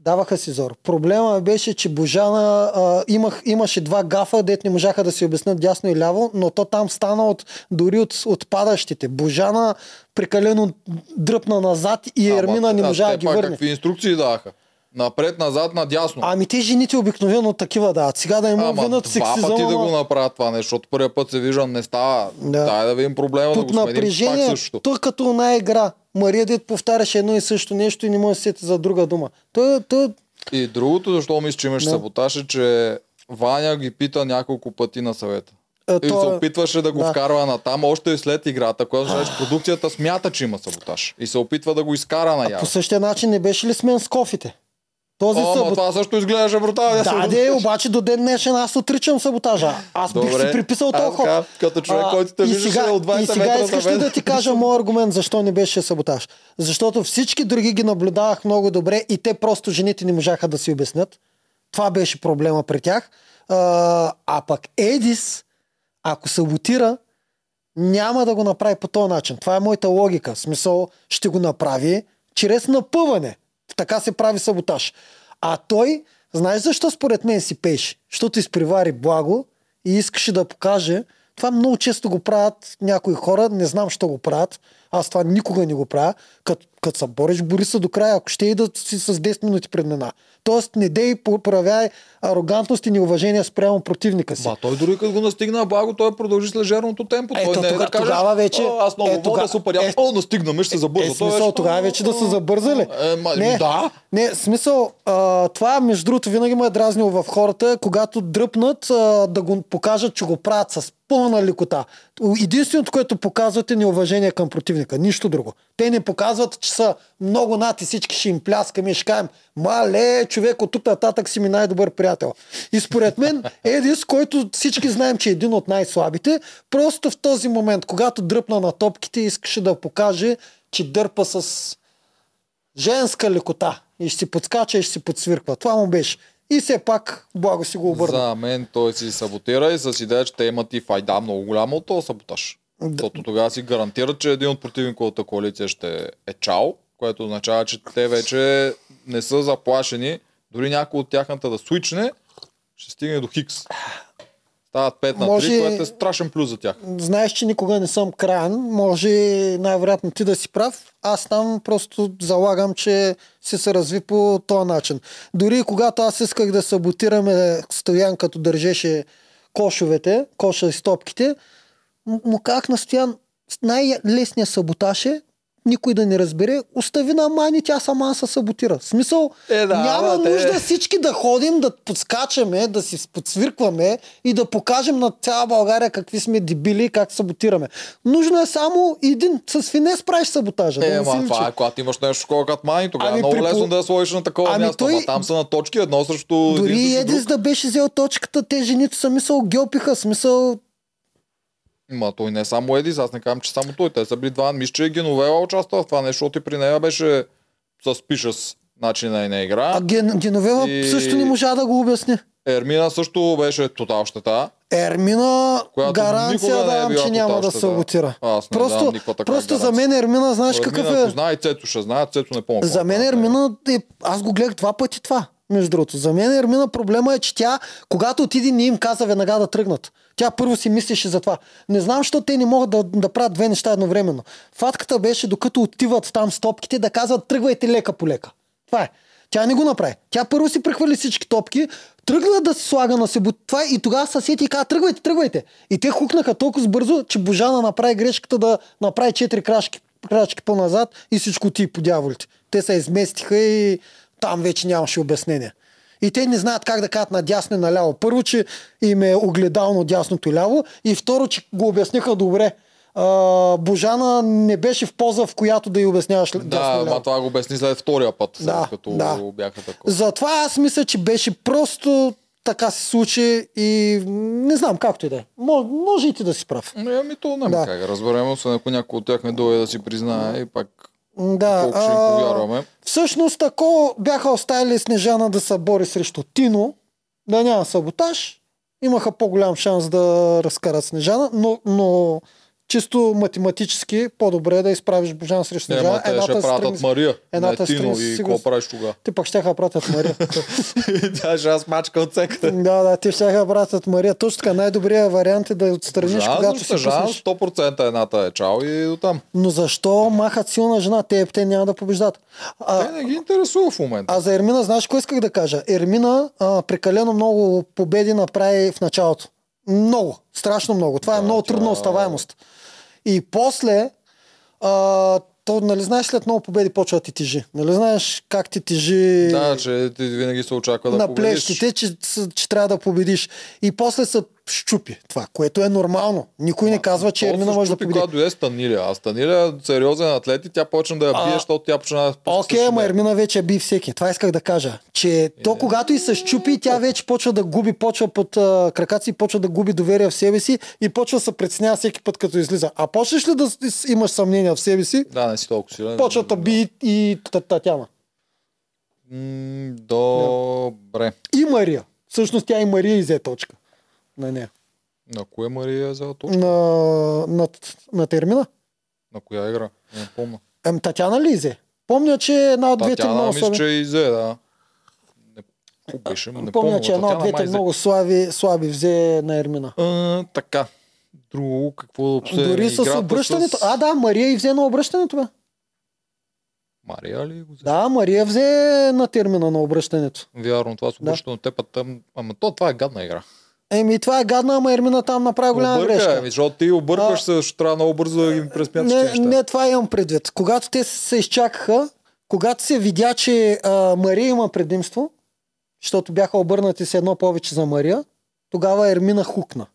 даваха си зор. Проблема беше, че Божана а, имах, имаше два гафа, дет не можаха да си обяснят дясно и ляво, но то там стана от, дори от, от падащите. Божана прекалено дръпна назад и Ермина не Ама, можа а да ги върне. Какви инструкции даха? Напред, назад, надясно. Ами те жените обикновено такива дават. Сега да им Ама винат два сексизъм, пъти да го направят това нещо, защото първия път се виждам не става. Да. Дай да видим проблема, Под да го пак напрежение, той като една игра. Мария Дет повтаряше едно и също нещо и не може да се сети за друга дума. Той, той, И другото, защо мисля, че имаш Да. саботаж е, че Ваня ги пита няколко пъти на съвета. И се опитваше да го да. вкарва на там, още и след играта, която че продукцията смята, че има саботаж. И се опитва да го изкара на по яво. същия начин не беше ли смен с кофите? Този О, ама сабот... това също изглеждаше брутално. Да, де, обаче до ден днешен аз отричам саботажа. Аз бих си приписал този ход. Като човек, А, който те сега, от 20 и сега искаш ли да ти кажа моят аргумент защо не беше саботаж? Защото всички други ги наблюдавах много добре и те просто жените не можаха да си обяснят. Това беше проблема при тях. А, а пък Едис, ако саботира, няма да го направи по този начин. Това е моята логика. Смисъл, ще го направи чрез напъване. Така се прави саботаж. А той, знаеш защо според мен си пеше? Защото изпревари благо и искаше да покаже, Това много често го правят някои хора, не знам що го правят. Аз това никога не го правя. Като, като се бориш, бори се до края, ако ще и да си с 10 минути преднена. Тоест, не дей проявяй арогантност и неуважение спрямо противника си. Ба, той дори като го настигна благо, той продължи с лежерното темпо. Ето, той не е тога- да каже, тогава вече- «О, аз много е, е, тога- да супер, е, е, о, настигнаме, ще се забърза. Е, смисъл, тогава вече да са забързали. Е, ма, не, да. не, смисъл, а, това между другото винаги ме е дразнило в хората, когато дръпнат а, да го покажат, че го правят с пълна лекота. Единственото, което показват е неуважение към противника, нищо друго. Те не показват, че са много над и всички ще им пляскаме и ще кажем, мале, човек, от тук нататък си ми най-добър приятел. И според мен Едис, който всички знаем, че е един от най-слабите, просто в този момент, когато дръпна на топките, искаше да покаже, че дърпа с женска лекота и ще си подскача и ще си подсвирква. Това му беше. И все пак, благо си го обърна. За мен той си саботира и с идея, че те имат и файда много голяма от този саботаж. Да. Защото тогава си гарантират, че един от противниковата коалиция ще е чао, което означава, че те вече не са заплашени. Дори някой от тяхната да свичне, ще стигне до Хикс. Стават 5 на 3, Може- което е страшен плюс за тях. Знаеш, че никога не съм краен. Може най-вероятно ти да си прав. Аз там просто залагам, че си се разви по този начин. Дори когато аз исках да саботираме Стоян, като държеше кошовете, коша и стопките, му казах на Стоян, най-лесният саботаж е никой да не разбере, остави на Мани, тя сама се саботира. В смисъл, Е, да, няма те- нужда всички да ходим, да подскачаме, да си подсвиркваме и да покажем на цяла България какви сме дебили и как саботираме. Нужно е само един. С финес правиш саботажа. да Е, си ма, това е, когато имаш нещо такова като мани, тогава Ами, е много при лесно да я сложиш на такова Ами място. той- Ама там са на точки едно срещу Дори един Едис да беше взел точката, те жените са мисъл геопиха, смисъл Ма той не е само Едис, аз не казвам, че само той. Те са били два. Мисля, че Геновела участва в това нещо, защото и при нея беше с пишес начина и на игра. А Ген, Геновева И- също не можа да го обясни. Ермина също беше тотал щета. Ермина гаранция не е че няма да. Аз не Просто, просто за мен Ермина, знаеш Ермина, какъв е... знае, Цецо ще знае, Цецо не помня. За мен направи. Ермина, е, аз го гледах два пъти това, между другото. За мен Ермина проблема е, че тя, когато отиде, не им каза веднага да тръгнат. Тя първо си мислеше за това. Не знам, защо те не могат да, да правят две неща едновременно. Фатката беше, докато отиват там стопките, да казват тръгвайте лека по лека. Това е. Тя не го направи. Тя първо си прехвърли всички топки, тръгна да се слага на себе това и тогава съседи и каза тръгвайте, тръгвайте. И те хукнаха толкова бързо, че Божана направи грешката да направи четири крачки, крачки по-назад и всичко ти по дяволите. Те се изместиха и там вече нямаше обяснение. И те не знаят как да кажат надясно и наляво. Първо, че им е огледално дясното и ляво и второ, че го обясниха добре. А, Божана не беше в поза, в която да й обясняваш дясно Да, ляво. ма това го обясни след втория път, след Да, като да. бяха такова. Затова аз мисля, че беше просто така се случи и не знам както и да е. Може, може и ти да си прав. Не, ами то няма Да. как. Разберем се, ако някой от тях не дойде да си признае и пак Да, а. Всъщност, ако бяха оставили Снежана да се бори срещу Тино, да няма саботаж, имаха по-голям шанс да разкарат Снежана, но, но чисто математически по-добре е да изправиш Божан срещу Не, Снежана. ма те ще пратят страни- Мария. едната не Тино страни и какво правиш тогава? Те пък ще пратят Мария. Тя ще аз мачка от секата. да, да, те ще пратят Мария. Точно така, най-добрият вариант е да я отстраниш, Жан, когато си защо Жан, пуснеш. 100% едната е чао и до там. Но защо махат силна жена? Те, те няма да побеждат. А, Те не ги интересува в момента. А за Ермина, знаеш какво исках да кажа? Ермина а, прекалено много победи направи в началото. Много, страшно много. Това е Да, много тя- трудна оставаемост. И после, а, то, нали знаеш, след много победи почва да ти тежи. Нали знаеш как ти тежи Да, че ти винаги се очаква да на победиш. плещите, че, че трябва да победиш. И после се щупи това, което е нормално. Никой не казва, че Ермина може да победи. Когато дойде Станиля. А Станиля е сериозен атлет и тя почна да я А, бие, защото тя почна да Окей, с ама. Ермина вече би всеки. Това исках да кажа. Че то когато и се щупи, тя вече почва да губи, почва под а, краката си, почва да губи доверие в себе си и почва да се преценява всеки път, като излиза. А почнеш ли да имаш съмнение в себе си, Да, не си толкова силен. почва да би и та- Татяна. Добре. И Мария. Всъщност тя и Мария изе точка. На нея. На кое Мария е взела точка? На, на, на термина. На коя игра? Не помня. Ем, Татяна ли изе? Помня, че една от двете Татяна много мисля, слаби. че и взе, да. Не, беше? Не Помня, помня, че една от двете много слаби, слаби взе на Ермина. А, така. друго, какво последно Дори с обръщането. С... А, да, Мария и взе на обръщането, бе. Мария ли го взе? Да, Мария взе на термина на обръщането. Вярно, това с Да. обръщането те път там. Ама то, това е гадна игра. Еми, това е гадна, ама Ермина там направи голяма Обърка, грешка. ами, защото ти объркваш се, защото трябва много бързо да ги пресмяташ Не, неща. не, това имам предвид. Когато те се изчакаха, когато се видя, че а, Мария има предимство, защото бяха обърнати с едно повече за Мария, тогава Ермина хукна.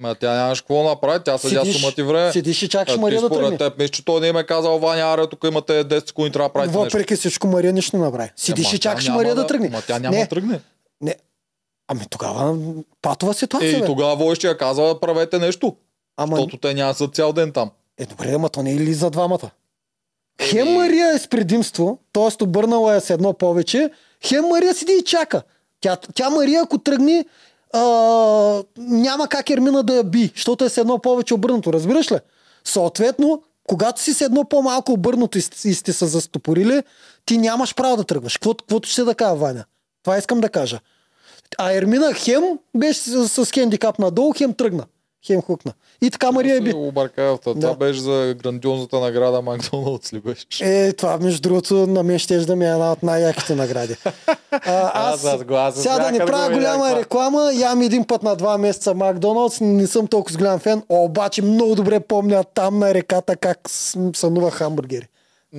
Ма тя нямаш какво направи, тя седя сума ти време. Седиш и чакаш А Мария да тръгне. теб, мисля, че той не им е казал, Ваня, аре, тук имате 10 секунди, трябва да правите нещо. Въпреки всичко Мария нищо не направи. Седиш и чакаш Мария да, тръгне. Ма тя няма Не. да тръгне. Не. Ами тогава патова ситуация, Е, и тогава водещия казва, правете нещо. Ама, Защото те няма са цял ден там. е добре, ама то не е ли за двамата? Хем Мария е с предимство, т.е. обърнала е с едно повече, хем Мария седи и чака. Тя, тя Мария, ако тръгне, а, няма как Ермина да я би, защото е с едно повече обърнато, разбираш ли? Съответно, когато си с едно по-малко обърнато и, и сте се застопорили, ти нямаш право да тръгваш. Каквото, каквото ще да кажа, Ваня. Това искам да кажа. А Ермина хем беше с, с хендикап надолу, хем тръгна. Хем хукна. И така Мария би. Обърка, това Да. беше за грандиозната награда Макдоналдс ли беше? Е, това между другото на мен ще да ми е една от най-яките награди. А, аз, Аз гласа сега да не правя голяма реклама, ям един път на два месеца Макдоналдс, не съм толкова голям фен, обаче много добре помня там на реката как сънува хамбургери.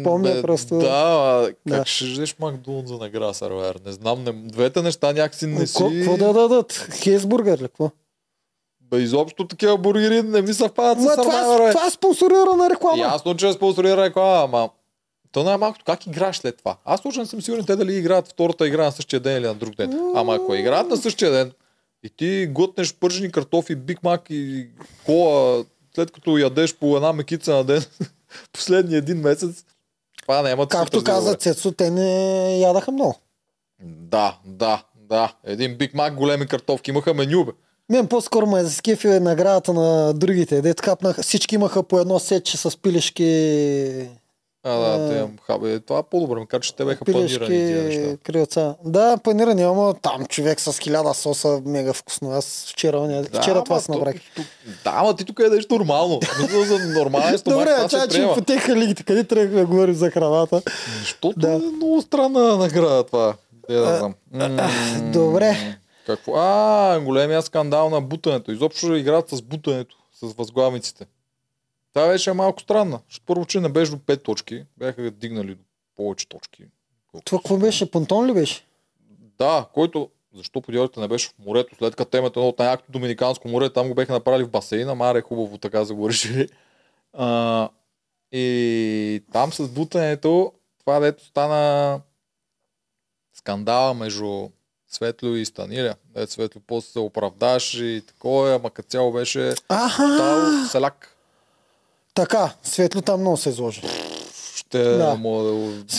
Помня просто. Да, как Да. ще ждеш Макдоналдс за награда, сервер? Не знам, не, двете неща някакси не си... Какво да дадат? Хейсбургер ли? Какво? Бе, изобщо такива бургери не ми съвпадат с Survivor, бе. това е спонсорирана реклама. Ясно, че е спонсорира реклама, ама то най-малкото как играеш след това. Аз точно не съм сигурен те дали играят втората игра на същия ден или на друг ден. Ама ако играят на същия ден и ти глътнеш пържени картофи, биг мак и кола, след като ядеш по една мекица на ден, последния един месец, това да се Както каза. Цецо, те не ядаха много. Да, да, да. Един биг мак, големи картофки. Имаха меню, бе. Мен по-скоро ме заскефи наградата на другите. Дет капнаха, всички имаха по едно сетче с пилешки А, да, те имам хабе. Това е по-добре, макар че те беха панирани тия пилешки неща. крилца. Да, панирани, ама там човек с хиляда соса мега вкусно. Аз вчера, не, вчера това си направих. то- Да, ама ти тук ядеш нормално. Мисля, за нормален стомах, Добре, това че потеха лигите. Къде тръгнахме да говорим за храната? Защото Да. е много странна награда това. Де да знам. Добре. Какво? А, големия скандал на бутането. Изобщо играят с бутането, с възглавниците. Това беше малко странна. Първо, че не беше до 5 точки. Бяха дигнали до повече точки. Това какво беше? Понтон ли беше? Да, който защо подиодите не беше в морето, след като темата е едно от най-якото Доминиканско море, там го беха направили в басейна, маре хубаво така за го решили. А, и там с бутането, това дето стана скандала между Светло и Станиля. Дето Светло после се оправдаше и такова, ама като цяло беше Аха! тал селяк. Така, Светло там много се изложи. Ще Да. му да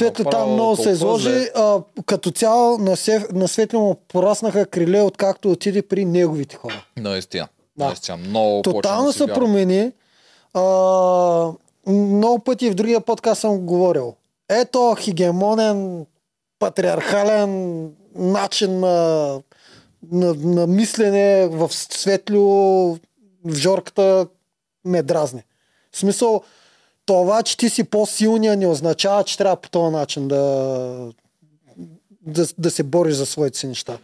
направо там много се изложи. А, като цяло на, Сев... на Светло му пораснаха криле, откакто отиде при неговите хора. Наистина. Да. Наистина. Много Тотално се промени. А, много пъти в другия подкаст съм говорил. Ето хегемонен, патриархален начин на, на, на мислене в светло, в жорката ме дразни. В смисъл, това, че ти си по-силния не означава, че трябва по този начин да, да, да се бориш за своите си неща.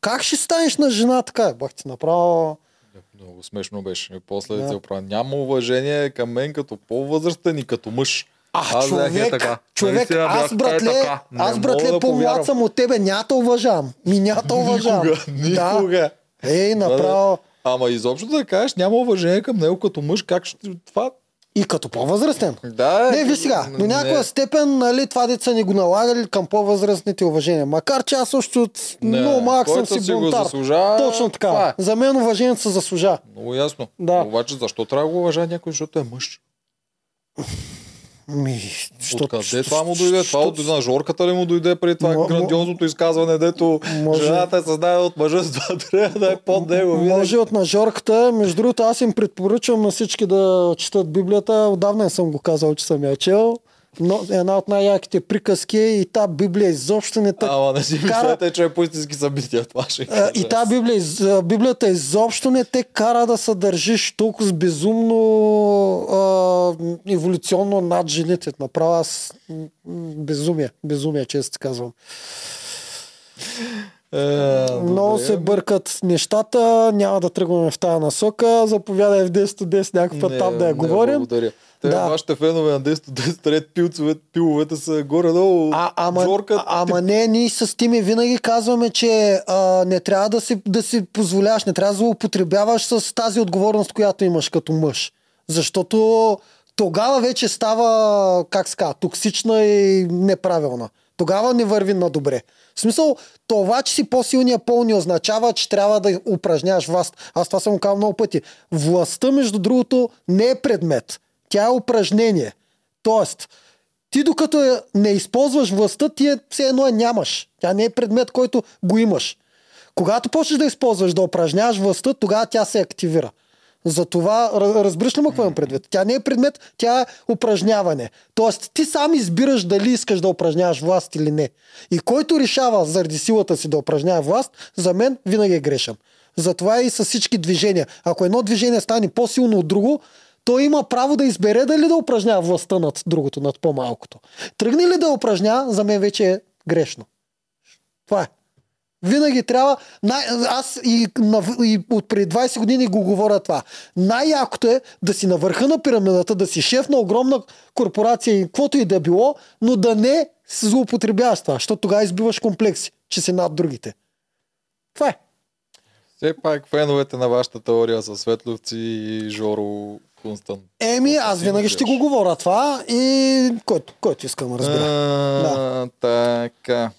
Как ще станеш на жена така? Бах ти направо... Много смешно беше. И после Да. се оправя. Няма уважение към мен като по-възрастен и като мъж. А, Аз бях човек, е така. човек, Наистина аз бях е братле, така. Не аз братле да по-млад съм от тебе, няма да уважавам. Ми няма да уважавам. Никога, никога. Да. Ей, направо. Ама изобщо да кажеш, няма уважение към него като мъж, как ще това? И като по-възрастен. Да, Не, виж сега, до някаква степен, нали, това деца ни го налагали към по-възрастните уважения. Макар че аз още от Не, много малък съм си си бунтар. заслужава, Точно така. това е. За мен уважението се заслужава. Много ясно. Да. Обаче защо трябва да го уважава някой, защото е мъж? Ми, що, Откъде това му дойде? Това от на жорката ли му дойде преди това мо- грандиозното изказване, дето Може- жената е създадена от мъжа, с това трябва да е под него. Може от нажорката. Между другото, аз им предпоръчвам на всички да четат Библията. Отдавна не съм го казал, че съм я чел. Но, една от най-яките приказки е и та Библия изобщо не така. Ама не си кара- мислете, че е по истински събития. Това ще А, Е, И тази Библия, а, Библията изобщо не те кара да се държиш толкова с безумно а, еволюционно над жените. Направо аз безумие, безумие, често казвам. Е, Много се бъркат нещата, няма да тръгваме в тази насока. Заповядай в 10 10 някакъв път там да я говорим. Благодаря. Те, Да. вашите фенове на 10 10 ред пилцовете, пиловете са горе-долу. А, ама, Жорка, а, ама не, ние с Тими винаги казваме, че а, не трябва да си, да си позволяваш, не трябва да злоупотребяваш с тази отговорност, която имаш като мъж. Защото тогава вече става, как ска, токсична и неправилна. Тогава не върви на добре. В смисъл, това, че си по-силния пол не означава, че трябва да упражняваш власт. Аз това съм казал много пъти. Властта, между другото, не е предмет. Тя е упражнение. Тоест, ти докато не използваш властта, ти е, все едно я нямаш. Тя не е предмет, който го имаш. Когато почнеш да използваш, да упражняваш властта, тогава тя се активира. Затова, ра- разбираш ли какво имам предвид? Тя не е предмет, тя е упражняване. Тоест, ти сам избираш дали искаш да упражняваш власт или не. И който решава заради силата си да упражнява власт, за мен винаги е грешен. Затова и с всички движения. Ако едно движение стане по-силно от друго, той има право да избере дали да упражнява властта над другото, над по-малкото. Тръгне ли да упражнява, за мен вече е грешно. Това е. Винаги трябва. Най- аз и, на, и от преди 20 години го говоря това. Най-якото е да си на върха на пирамидата, да си шеф на огромна корпорация и каквото и да било, но да не злоупотребяваш това, защото тогава избиваш комплекси, че си над другите. Това е. Все пак феновете на вашата теория са Светловци и Жоро Констант. Еми, аз винаги ще го говоря това и който, който искам, разбира. А, Така.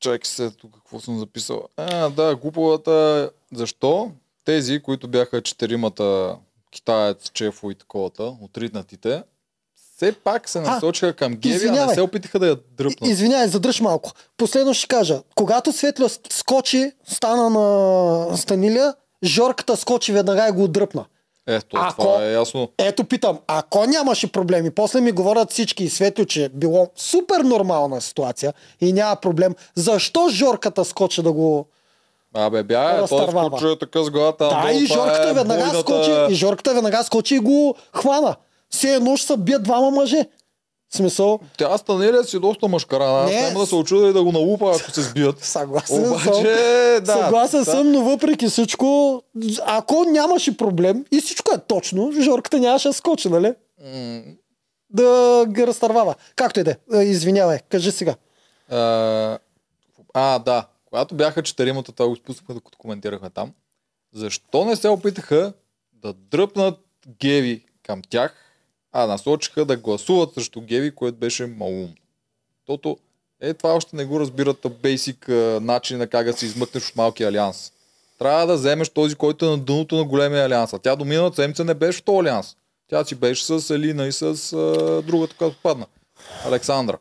Чакай се, тук какво съм записал. А, да, глуповата. Защо? Тези, които бяха четиримата китаец, чефо и таковата, отритнатите, все пак се насочиха към Геви, а не се опитаха да я дръпнат. Извинявай, задръж малко. Последно ще кажа. Когато Светля с- скочи, стана на Станиля, Жорката скочи веднага и го отдръпна. Ето, Ако- това е ясно. Ето питам, ако нямаше проблеми, после ми говорят всички и Светло, че било супер нормална ситуация и няма проблем, защо Жорката скочи да го... Абе, бя, е, той скочи така с главата. Да, надолу, и Жорката е веднага бойната- скочи, и Жорката веднага скочи и го хвана. Все едно ще се бият двама мъже. Смисъл, Тя Станелия си доста мъжкарана. Аз Не, няма да се очуда и да го налупа, ако се сбият. съгласен съм. Обаче, да. Съгласен да. съм, но въпреки всичко, ако нямаше проблем и всичко е точно, Жорката нямаше да скочи, нали? М, Да ги разтървава. Както и да е. Е, Извинявай, кажи сега. А, а, да. Когато бяха четиримата, това го изпуснахме, докато коментирахме там. Защо не се опитаха да дръпнат Геви към тях, а насочиха да гласуват срещу Геви, което беше малум. Тото е, това още не го разбират бейсик начин на как да се измъкнеш от малкия алианс. Трябва да вземеш този, който е на дъното на големия алианс. А тя до миналата седмица не беше в този алианс. Тя си беше с Елина и с а, другата, която падна. Александра.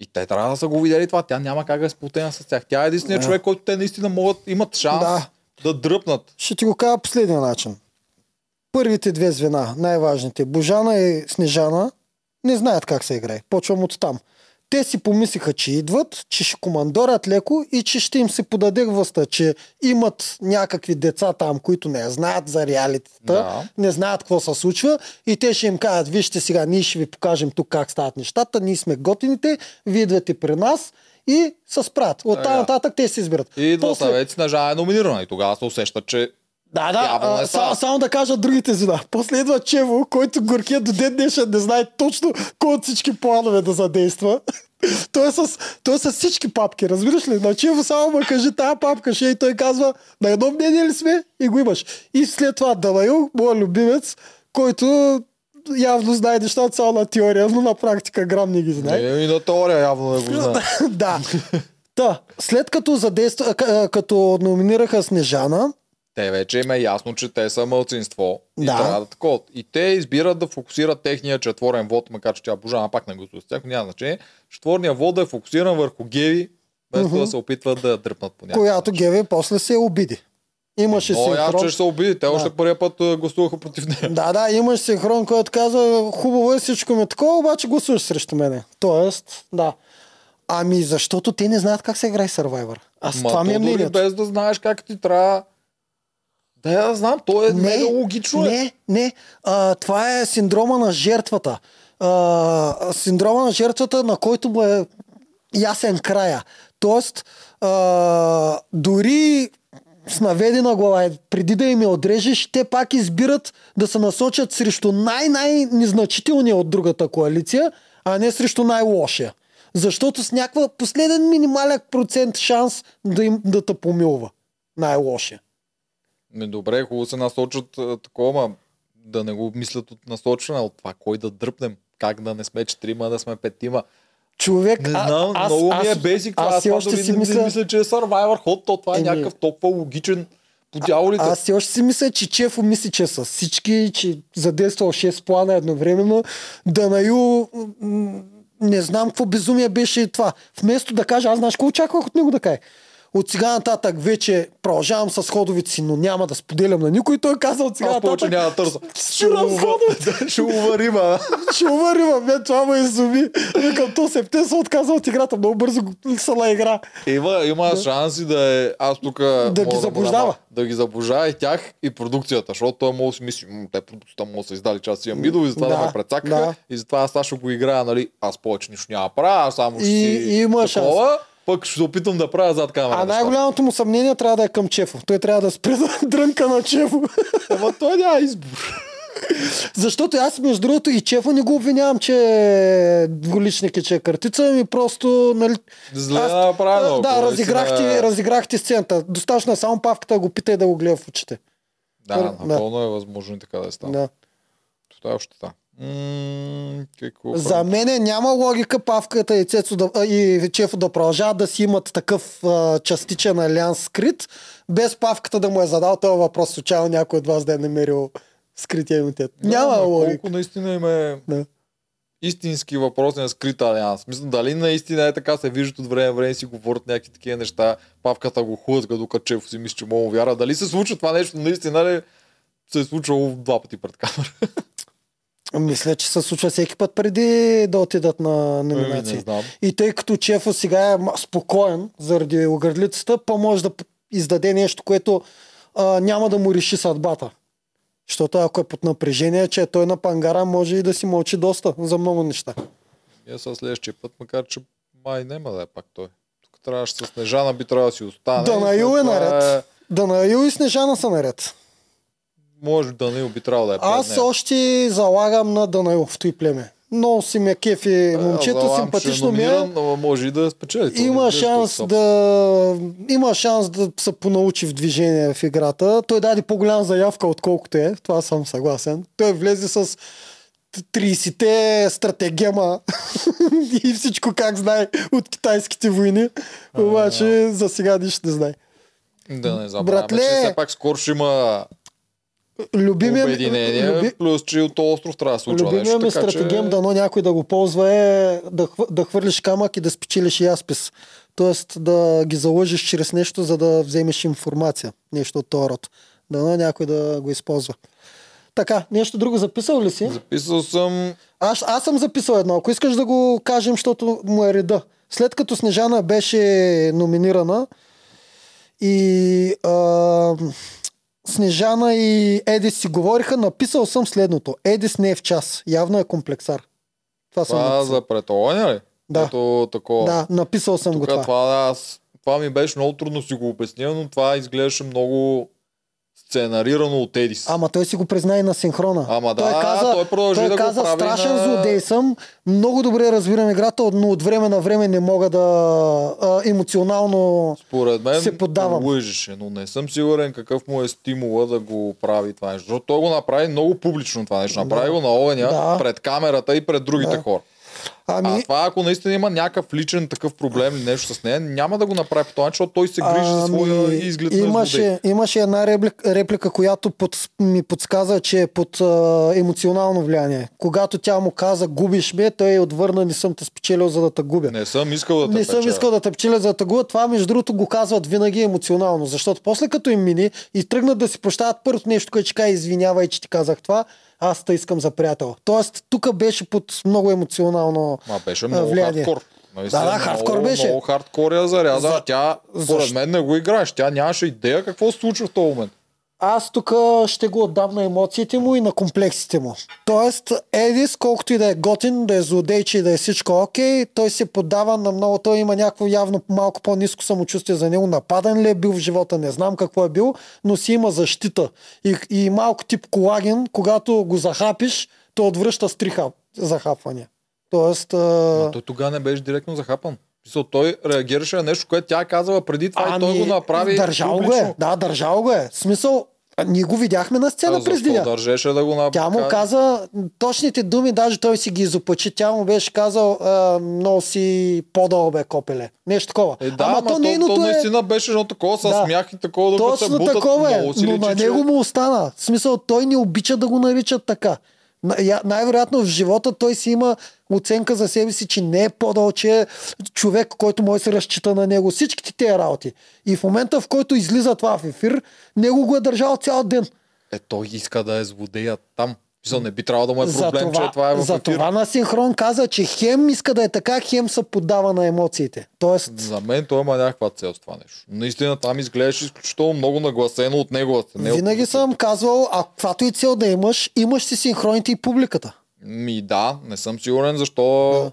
И те трябва да са го видели това. Тя няма как да е сплотена с тях. Тя е единственият Да. човек, който те наистина могат, имат шанс да, да дръпнат. Ще ти го кажа последния начин. Първите две звена, най-важните, Божана и Снежана, не знаят как се играе. Почвам от там. Те си помислиха, че идват, че ще командорят леко и че ще им се подаде властта, че имат някакви деца там, които не знаят за реалитета, Да. не знаят какво се случва и те ще им кажат, вижте сега, ние ще ви покажем тук как стават нещата, ние сме готините, вие идвате при нас и се справят. От там нататък те се избират. И идва После- съвет на Жана е номинирана. И тогава се усеща, че да, да, не а, става. са, само да кажа другите звена. После идва Чево, който горкия до ден днешен не знае точно кой от всички планове да задейства. той, е с, той е с всички папки, разбираш ли? На Чево само му кажи тая папка, ще и той казва, на едно мнение ли сме? И го имаш. И след това Далаил, моят любимец, който явно знае нещата само на теория, но на практика грам не ги знае. е, и на теория явно не го знае. да. Та, след като задейства, като номинираха Снежана, Те вече им е ясно, че те са мълцинство. И Да. трябва да такова. И те избират да фокусират техния четворен вод, макар че тя Божана пак не гласува с тях, но няма значение. Четворния вод да е фокусиран върху Геви, вместо да се опитват да дръпнат по някакъв която. Геви после се обиди. Имаше Но синхрон. че ще се обиди. Те Да. още първия път а, гласуваха против нея. Да, да, имаш синхрон, който казва, хубаво е всичко ми е такова, обаче гласуваш срещу мене. Тоест, да. Ами защото те не знаят как се играе Survivor. Аз Ма това ми е мнението. без да знаеш как ти трябва. Да, я знам, то е мега логично. е. Не, не. А, това е синдрома на жертвата. А, синдрома на жертвата, на който му е ясен края. Тоест, а, дори с наведена глава, и преди да им я отрежеш, те пак избират да се насочат срещу най-най-незначителния от другата коалиция, а не срещу най-лошия. Защото с някаква последен минимален процент шанс да, им, да те помилва най-лошия. Ми, добре, хубаво се насочат а, такова, ма да не го мислят от насочване, от това кой да дръпнем, как да не сме четирима, да сме петима. Човек, Не знам, а, аз, много ми е аз, бейсик това. аз Аз още дори си не, мисля, не мисля, че е Survivor ход, то това е Еми. някакъв толкова логичен по дяволите. аз все още си мисля, че Чефо мисли, че са всички, че задействал 6 плана едновременно. Данаю, м, не знам какво безумие беше това. Вместо да каже, аз знаеш какво очаквах от него да каже. От сега нататък вече продължавам с ходовите си, но няма да споделям на никой. Той каза от сега Аз нататък. няма да търся. Спирам с ходовете. Ще уварим, а. Ще уварима, бе, това ме изуми. Викам, то се се отказа от играта. Много бързо се наигра. Има, има шанси да е, аз тук ги мога заблуждава. Да, да ги заблуждава и тях и продукцията, защото той може да си мисли, «М, те продукцията му са издали, че аз си имам идол и затова да, Да, ме прецакаха да. и затова аз ще го играя, нали, аз повече нищо няма да правя, аз само ще И- си има такова, пък ще се опитам да правя зад камера. А най-голямото му съмнение трябва да е към Чефо. Той трябва да спре да дрънка на Чефо. Ама той няма избор. Защото аз, между другото, и Чефо не го обвинявам, че е двуличник и че е картица, ми просто, нали... Зле аз- направено, Да, разиграхте, наистина- разиграхте сцената. Достатъчно е само павката да го пита и да го гледа в очите. Да, Да. напълно е възможно и така да стане. Да. Това е още така. М, какво За мене няма логика Павката и, Цецо да, и Чефо да продължават да си имат такъв а, частичен алианс скрит, без Павката да му е задал този въпрос, случайно някой от вас да е намерил скрития имунитет. Да, няма логика. Колко наистина им е Да. истински въпрос на скрит алианс. Мисля, дали наистина е така, се виждат от време време си говорят някакви такива неща, павката го хлъзга, докато Чефо си мисли, че мога вяра. Дали се случва това нещо, наистина ли се е случвало два пъти пред камера? Мисля, че се случва всеки път преди да отидат на Ами, номинации. знам. И тъй като Чефо сега е спокоен заради огърлицата, по-може да издаде нещо, което а, няма да му реши съдбата. Защото ако е под напрежение, че той на пангара може и да си мълчи доста за много неща. И е, с следващия път, макар че май няма да е пак той. Тук трябваше с Снежана би трябвало да си остане. Данаил е Това наред. Данаил и Снежана са наред. Може Данаил би трябвало да е Аз нея. още залагам на Данаил в той племе. Много си ме кефи момчето, Залагам, симпатично ми е. може и да спечели. Има шанс да има шанс да се понаучи в движение в играта. Той даде по-голяма заявка, отколкото е. Това съм съгласен. Той влезе с 30-те стратегема и всичко как знае от китайските войни. Обаче за сега нищо не знае. Да не забравяме, Братле! че все пак скоро ще има Любимия ми- обединение, люби- плюс че от този остров трябва да случва Любимия нещо. ми така, стратегем, че... дано някой да го ползва е да, да хвърлиш камък и да спечелиш и аспис. Тоест да ги залъжиш чрез нещо, за да вземеш информация. Нещо от този род. Дано някой да го използва. Така, нещо друго записал ли си? Записал съм Аз, аз съм записал едно. Ако искаш да го кажем, защото му е реда. След като Снежана беше номинирана и а, Снежана и Едис си говориха, написал съм следното. Едис не е в час. Явно е комплексар. Това съм това написал. за претолоня ли? Да. Ето такова. Да, написал съм Тук го това. това, аз, това ми беше много трудно си го обясня, но това изглеждаше много сценарирано от Едис. Ама той си го призна и на синхрона. Ама да, той каза, той продължи той да го каза прави страшен на- злодей съм, много добре разбирам играта, но от време на време не мога да а, емоционално Според мен се поддавам. лъжеше, но не съм сигурен какъв му е стимула да го прави това нещо. Защото той го направи много публично това нещо. Направи Да. го на огъня Да. пред камерата и пред другите Да. хора. Ами, А това, ако наистина има някакъв личен такъв проблем или нещо с нея, няма да го направи по начин, защото той се грижи за своя Ами, изглед на злодей. имаше, имаше една реплика, реплика която под, ми подсказа, че е под а, емоционално влияние. Когато тя му каза, губиш ме, той отвърна, не съм те спечелил, за да те губя. Не съм искал да те Не съм печеля. искал да те печеля за да те губя. Това, между другото, го казват винаги емоционално. Защото после като им мини и тръгнат да си прощават първото нещо, което ще кажа, извинявай, че ти казах това, аз те искам за приятел. Тоест, тук беше под много емоционално Ма беше много влияние. хардкор. Наистина, Да, да, хардкор много, беше. Много хардкор я заряза. За- За... Тя, според Защо? мен, не го играеш. Тя нямаше идея какво се случва в този момент. Аз тук ще го отдам на емоциите му и на комплексите му. Тоест, Едис, колкото и да е готин, да е злодейче и да е всичко окей, той се поддава на много, той има някакво явно малко по-низко самочувствие за него. Нападен ли е бил в живота, не знам какво е бил, но си има защита. И, и малко тип колаген, когато го захапиш, той отвръща стриха захапвания. Тоест, Но той тогава не беше директно захапан. В смисъл, той реагираше на нещо, което тя казала преди това и той го направи. Ами, Държал го е. Да, държал го е. В Смисъл, а, ние го видяхме на сцена А през деня. държеше да го направи? Тя му каза точните думи, даже той си ги изопачи. Тя му беше казал, а, много си по-долу бе, копеле. Нещо такова. Е, да, Ама ама то, то, нейното то е... наистина беше едно такова с Да. смях и такова се Точно бутат. такова е, но на него му остана. В смисъл, той не обича да го наричат така. На- я- Най-вероятно в живота той си има оценка за себе си, че не е по-дол, че е човек, който може да се разчита на него. Всичките тези работи. И в момента, в който излиза това в ефир, него го е държал цял ден. Е, той иска да е злодея там. Мисъл, не би трябвало да му е За проблем, това, че това е в за това на синхрон каза, че хем иска да е така, хем се поддава на емоциите. Тоест, За мен той има някаква цел с това нещо. Наистина там изглеждаше изключително много нагласено от неговата. Не винаги от... съм казвал, а каквато и цел да имаш, имаш си синхроните и публиката. Ми да, не съм сигурен защо Да.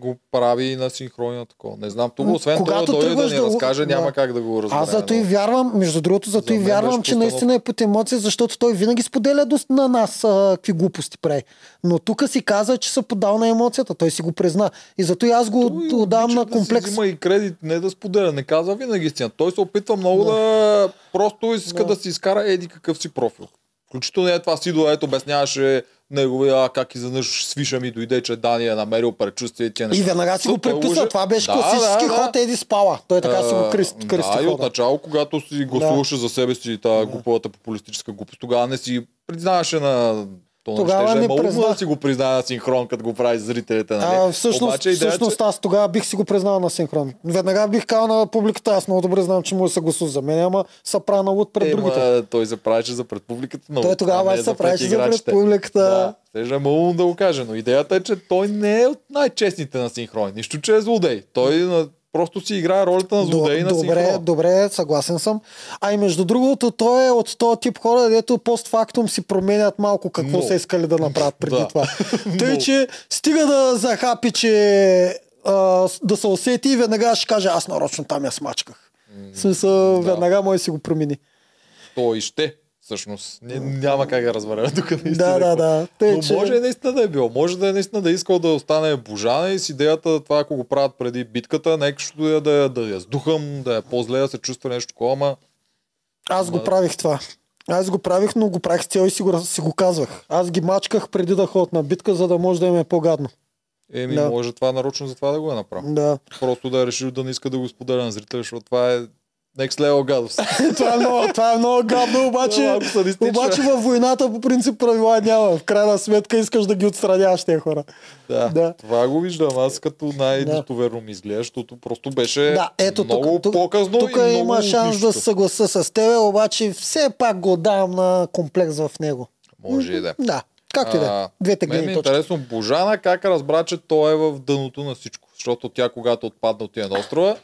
го прави на синхрони на такова. Не знам, тук освен това когато да дойде да ни да разкаже, няма да. как да го разбере. Аз зато и вярвам, между другото, зато За и вярвам, че постановка. наистина е под емоция, защото той винаги споделя на нас а, какви глупости прави. Но тук си каза, че се подал на емоцията, той си го призна. И зато и аз го Той отдавам на да комплекс. Си взима и кредит, не да споделя, не казва винаги истина. Той се опитва много да, просто иска да. Да. си изкара еди какъв си профил. Включително е това Сидо, ето обясняваше неговия, а, как изведнъж свиша ми дойде, че Дани е намерил предчувствие и тия И неща. веднага си го лъже. Това беше Да, класически да, да. ход Еди Спала. Той така си го кръсти, А, кръсти Да, и от хода. начало, когато си гласуваше за себе си тази глупавата популистическа глупост, тогава не си признаваше на то Тогава ще не е призна. да си го признава на синхрон, като го прави зрителите. Нали? А, всъщност, Обаче идеята, всъщност аз тогава бих си го признал на синхрон. Веднага бих казал на публиката, аз много добре знам, че му се гласува за мен, ама са правя на луд пред Е, другите. ма, той се правеше за пред публиката. Но Той тогава не се правеше за пред публиката. Да, теже е да го каже, но идеята е, че той не е от най-честните на синхрони. Нищо, че е злодей. Той на- просто си играе ролята на злодей на добре, синхрон. добре, съгласен съм. А и между другото, той е от този тип хора, дето постфактум си променят малко какво Много. са искали да направят преди Да. това. Тъй, че стига да захапи, че а, да се усети и веднага ще каже, аз нарочно там я смачках. В смисъл, да. веднага може да си го промени. Той ще. Всъщност, не, няма как да разберем тук наистина. Да, да, да. Тъй, Но че... може и наистина да е било. Може да е наистина да е искал да остане божана и с идеята това, ако го правят преди битката, нека ще да, да, да я сдухам, да е по-зле, да се чувства нещо такова, ама Аз го правих това. Аз го правих, но го правих с цел и си го, си го казвах. Аз ги мачках преди да ходят на битка, за да може да им е по-гадно. еми, Да. може това нарочно за това да го е направил. Да. Просто да е решил да не иска да го споделя на зрителя, защото това е next level гадост. това, е много, това е много гадно, обаче, садистично. обаче във войната по принцип правила няма. В крайна сметка искаш да ги отстраняваш тези хора. да, Да. това го виждам аз като най-достоверно ми изглежда, защото просто беше Да, ето много тук, тук, показно тук и много има шанс да се съгласа с тебе, обаче все пак го давам на комплекс в него. Може и да е. Да, както и да е. Двете Мен ми гледни е точки. интересно Божана как разбра, че той е в дъното на всичко. Защото тя, когато отпадна от тия острова,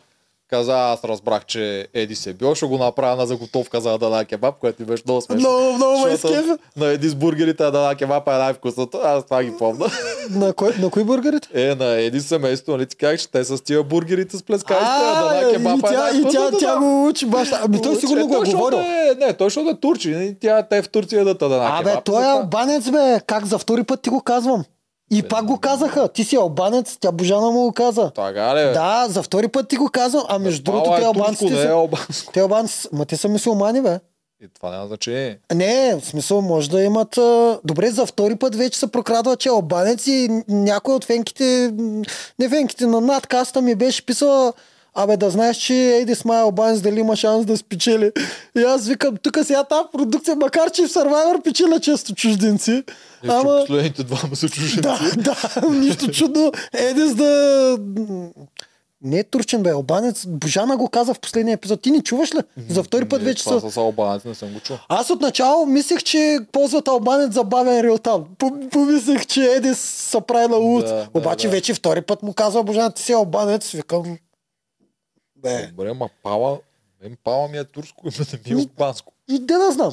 каза, аз разбрах, че Еди се е бил, ще го направя на заготовка за Адана кебаб, което ми беше много смешно. Много, много ме изкефа. На Еди с бургерите Адана кебаб е най-вкусното. Аз това ги помня. На, кой, на кои бургерите? Е, на Еди семейство, нали ти казах, че те са с тия бургерите с плескайста. А, Адана кебаб е тя, и тя, тя го учи баща. Ами той сигурно го е говорил. Е, не, той защото е турчи. нали, Тя, те в Турция да Адана Абе, кебаб. той е албанец, бе. Как за втори път ти го казвам? И пак го казаха. Ти си албанец, тя Божана му го каза. Така ли? Да, за втори път ти го казвам. А между другото, Мала те е турско, албанците не е са... албанско. Те албанци, ма те са мусулмани, бе. И това няма значение. Не, в смисъл може да имат... Добре, за втори път вече се прокрадва, че е албанец и някой от фенките, не фенките, на надкаста ми беше писала Абе да знаеш, че Еди Смай албанец дали има шанс да спечели. И аз викам, тук сега тази продукция, макар че в Survivor печеля често чужденци. Е, Ама... Последните двама са чужденци. Да, да, нищо чудно. Едис да... Не е турчен, бе, албанец. Божана го каза в последния епизод. Ти не чуваш ли? За втори път Не, вече са... с албанец не съм го чул. Аз отначало мислех, че ползват албанец за бавен реалтан. Пом- Помислех, че Едис са прави на луд. Да, да, Обаче да. вече втори път му казва Божана, ти си албанец. Викам... Бе, Добре, ма Пала, мен Пала ми е турско име, не ми е албанско. и де да знам.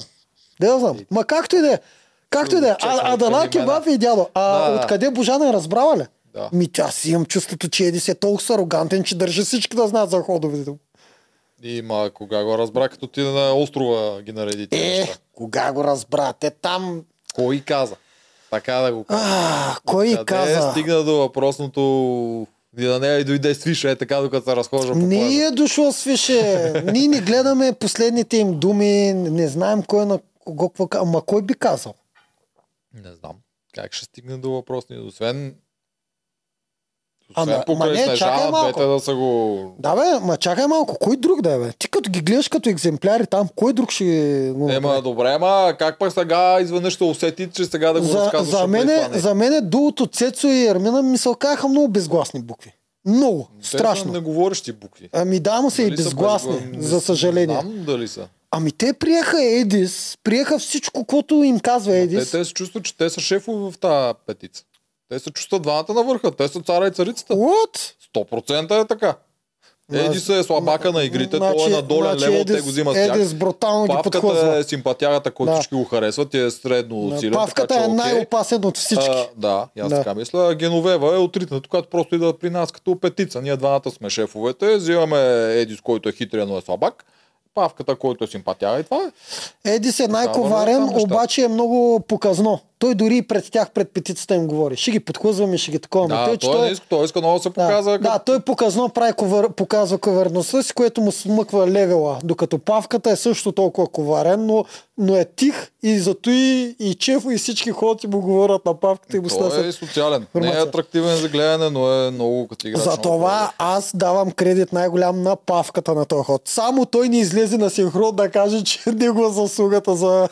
Де да знам. Ма както и да е. Както и да е. А, а да откъде кебаб и дядо. А Да, откъде Божана е разбрала ли? Да. Ми тя си имам чувството, че Едис е толкова арогантен, че държи всички да знаят за ходовете. му. И ма, кога го разбра, като ти на острова ги нареди тези Е, неща. кога го разбра? Те там... Кой каза? Така да го кажа. А, кой Къде каза? стигна до въпросното и на нея и дойде свише, е така докато се разхожда по Не плажа. е дошло свише. Ние не гледаме последните им думи, не знаем кой на кого какво ка- Ама кой би казал? Не знам. Как ще стигне до въпросния? Освен Ама- ама не, чакай малко. да са го... Да бе, ма чакай малко, кой друг да е бе? Ти като ги гледаш като екземпляри там, кой друг ще го Ема, добре, ама как пък сега изведнъж ще усети, че сега да го за, разказваш? за, мене, това не? за мене дуото Цецо и Ермина ми се окаха много безгласни букви. Много. Те са Страшно. неговорещи букви. Ами да, му са и Дали са безгласни, безгла- за не съжаление. знам дали са. Ами те приеха Едис, приеха всичко, което им казва Те, Едис. те се чувстват, че те са шефове в тази петица. Те се чувстват двамата на върха. Те са цара и царицата. What? 100% е така. Еди се е слабака на игрите, той е на долен левел, те го взимат с тях. Едис брутално ги Павката подхлъзва. е симпатягата, който Да. всички го харесват, и е средно Да, силен. Павката така, че е най-опасен от всички. А, да, аз Да. така мисля. Геновева е отритната, която просто идва при нас като петица. Ние двамата сме шефовете, взимаме Едис, който е хитрия, но е слабак. Павката, който е симпатяга и това е. Едис е вървят най-коварен, обаче е много показно. Той дори и пред тях, пред петицата им говори. Ще ги подхлъзваме, ще ги такова. Да, той, той, не иска, той иска много да се да, показва. да, той показно прави ковар, показва коварността си, което му смъква левела. Докато Павката е също толкова коварен, но, но е тих и зато и, и Чефо и всички ходят и му говорят на Павката и му Той е снасят. социален. Не е информация. атрактивен за гледане, но е много като играч. За това аз давам кредит най-голям на Павката на този ход. Само той не излезе на синхрон да каже, че него е заслугата за,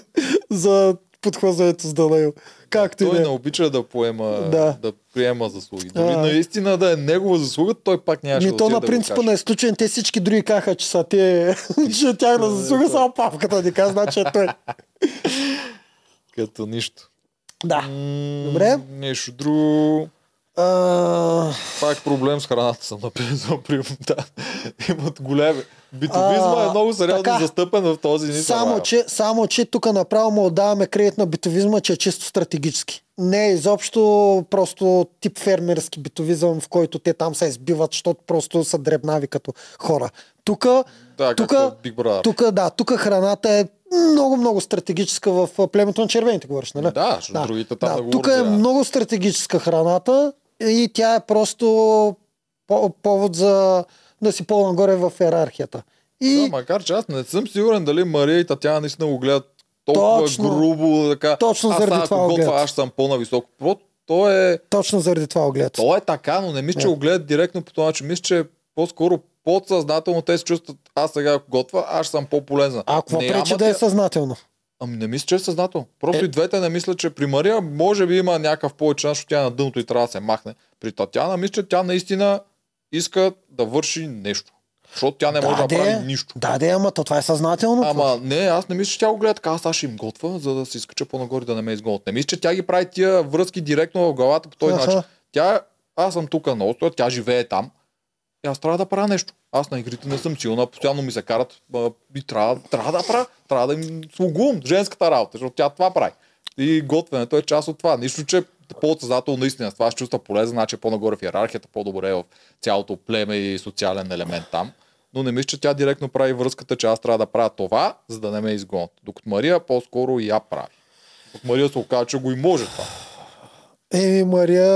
за подхвързването с Данаил. Както Той да не е. обича да поема, Да. да, приема заслуги. Дори А. наистина да е негова заслуга, той пак нямаше Ми да то на да принципа го на изключен, те всички други каха, че са те, че тяхна заслуга, само Павката ни каза, значи е той. Като нищо. Да. М, Добре. Нещо друго. А, Пак проблем с храната съм написал. Да. Имат големи. Битовизма А, е много сериозно така. застъпен в този ни Само че, само, че тук направо му отдаваме кредит на битовизма, че е чисто стратегически. Не е изобщо просто тип фермерски битовизъм, в който те там се избиват, защото просто са дребнави като хора. Тук, Да, тук, както Big Brother. тук, да, тук храната е много, много стратегическа в племето на червените, говориш, нали? Да, защото другите там да го Тук е много стратегическа храната и тя е просто по- повод за да си по-нагоре в иерархията. И Да, макар че аз не съм сигурен дали Мария и Татяна наистина го гледат толкова Точно. грубо, така. Точно аз заради това го гледат. аз съм по-нависоко. То е, точно заради това го гледат. то е така, но не мисля, че го гледат директно по този начин. Мисля, че по-скоро подсъзнателно те се чувстват, аз сега ако готвя, аз съм по-полезна. А какво пречи да е съзнателно? Ами не мисля, че е съзнателно. Просто Е. и двете не мисля, че при Мария може би има някакъв повече, защото тя е на дъното и трябва да се махне. При Татяна мисля, че тя наистина иска да върши нещо. Защото тя не може да, де, прави нищо. Да, де, ама то това е съзнателно. Ама не, аз не мисля, че тя го гледа така, аз ще им готва, за да се изкача по-нагоре да не ме изгонят. Не мисля, че тя ги прави тия връзки директно в главата по този начин. Тя, аз съм тук на острова, тя живее там. И аз трябва да правя нещо. Аз на игрите не съм силна, постоянно ми се карат а, и трябва, трябва да правя, трябва да им слугувам женската работа, защото тя това прави. И готвенето е част от това. Нищо, че по-съзнателно наистина това се чувства полезен, значи е по-нагоре в иерархията, по-добре е в цялото племе и социален елемент там. Но не мисля, че тя директно прави връзката, че аз трябва да правя това, за да не ме изгонят. Докато Мария по-скоро и я прави. От Мария се оказа, че го и може това. Еми, Мария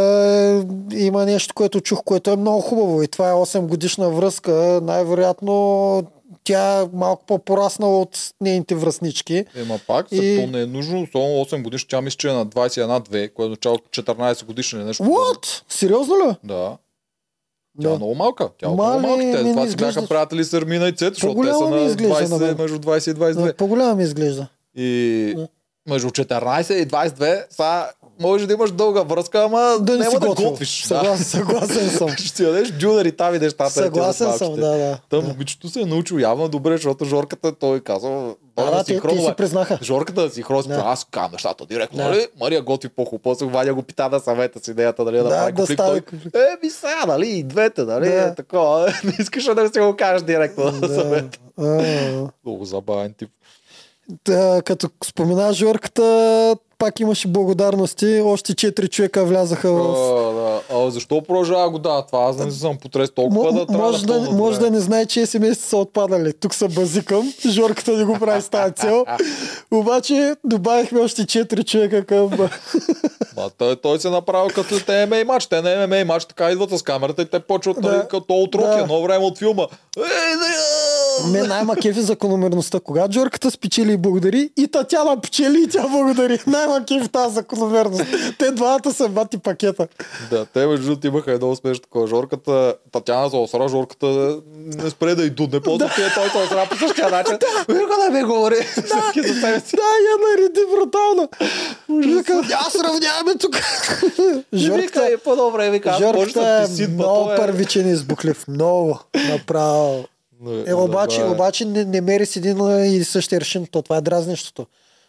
е, има нещо, което чух, което е много хубаво. И това е 8 годишна връзка. Най-вероятно тя е малко по-пораснала от нейните връзнички. Ема пак, И- то не е нужно, особено 8 годишно, тя мисля, че е на 21-2, което означава 14 годишна нещо. What? Сериозно ли? Да. Тя е Да. много малка. Тя е Мале, много малка. Те това си бяха приятели с Армина и Цето, защото те са на изглежда на 20, мен. между 20 и 22. Да, По-голяма ми изглежда. И Да. между 14 и 22, са, може да имаш дълга връзка, ама Да не си да готвиш. Съгласен, съгласен съм. Да. Ще си ядеш дюнери там и нещата. Съгласен съм, да, да. Та да. момичето се е научил явно добре, защото Жорката той казва, Да, да, да, да, те синхронно, си признаха. Жорката да си хроси, Да. аз казвам нещата директно, Да. нали? Мария готви по-хубаво, после Ваня го пита да съвета с идеята, нали, да, Да, прави да конфликт. Той. Е, ми сега, нали, и двете, нали, Да. да. такова. Не искаш да си го кажеш директно да, Да. съвета. Много забавен тип. Та, като спомена Жорката, пак имаше благодарности. Още четири човека влязаха А, в... да. а, защо продължава го да? Това аз не съм потрес толкова М- да трябва може, да, пълнат може да не знае, че смс са отпадали. Тук са базикам. Жорката не го прави с тази цел. Обаче добавихме още четири човека към... Ма, той, той се направил като те ММА матч. Те не ММА матч, така идват с камерата и те почват Да. нали, като от Да. едно време от филма. Ей, да, Мен най-ма кефи закономерността. Когато Жорката спечели и благодари, и Татяна печели и тя благодари. Най-ма кефи тази закономерност. Те двамата са бати пакета. Да, те между другото имаха едно успешно такова. Жорката, Татяна се осра, Жорката не спре да и дудне. После да. той се осра по същия начин. Вика да ми говори. За си. Да, я нареди брутално. Аз сравняваме тук. Жорката, е по-добре, вика. аз може Жорката да е много е- първичен избухлив. Много. Направо. Не, Е, обаче, забавя. обаче не, не мери с един и същия решен. То това е дразнещото.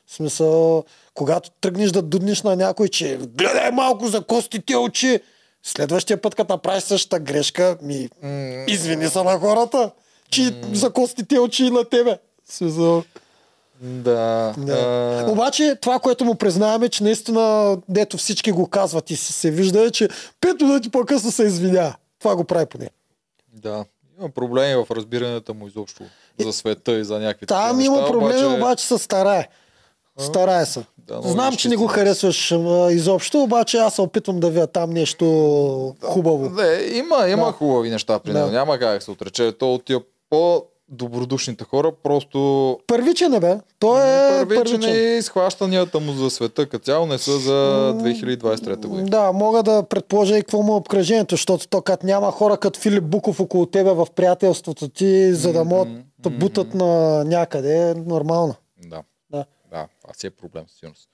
В смисъл, когато тръгнеш да дуднеш на някой, че гледай малко за костите очи, следващия път, като направиш същата грешка, ми извини се на хората, че за костите очи и на тебе. Смисъл, Да. да. а, Обаче това, което му признаваме, че наистина, дето всички го казват и се, се вижда, е, че пет минути по-късно се извинява. Това го прави поне. Да. Има проблеми в разбирането му изобщо за света и за някакви Там има неща, проблеми, обаче, обаче се старае. Старае се. Да, Знам, че не го харесваш а, изобщо, обаче аз се опитвам да видя там нещо хубаво. Не, има, има Да. хубави неща при Да. него. Няма как да се отрече. То от тия по-добродушните хора просто Първичен е, бе. Той е първичен първичен. и схващанията му за света като цяло не са за 2023 година. Да, мога да предположа и какво му е обкръжението, защото то като няма хора като Филип Буков около тебе в приятелството ти, за да могат да бутат на някъде, е нормално. Да. Да. Да, това си е проблем, сигурност.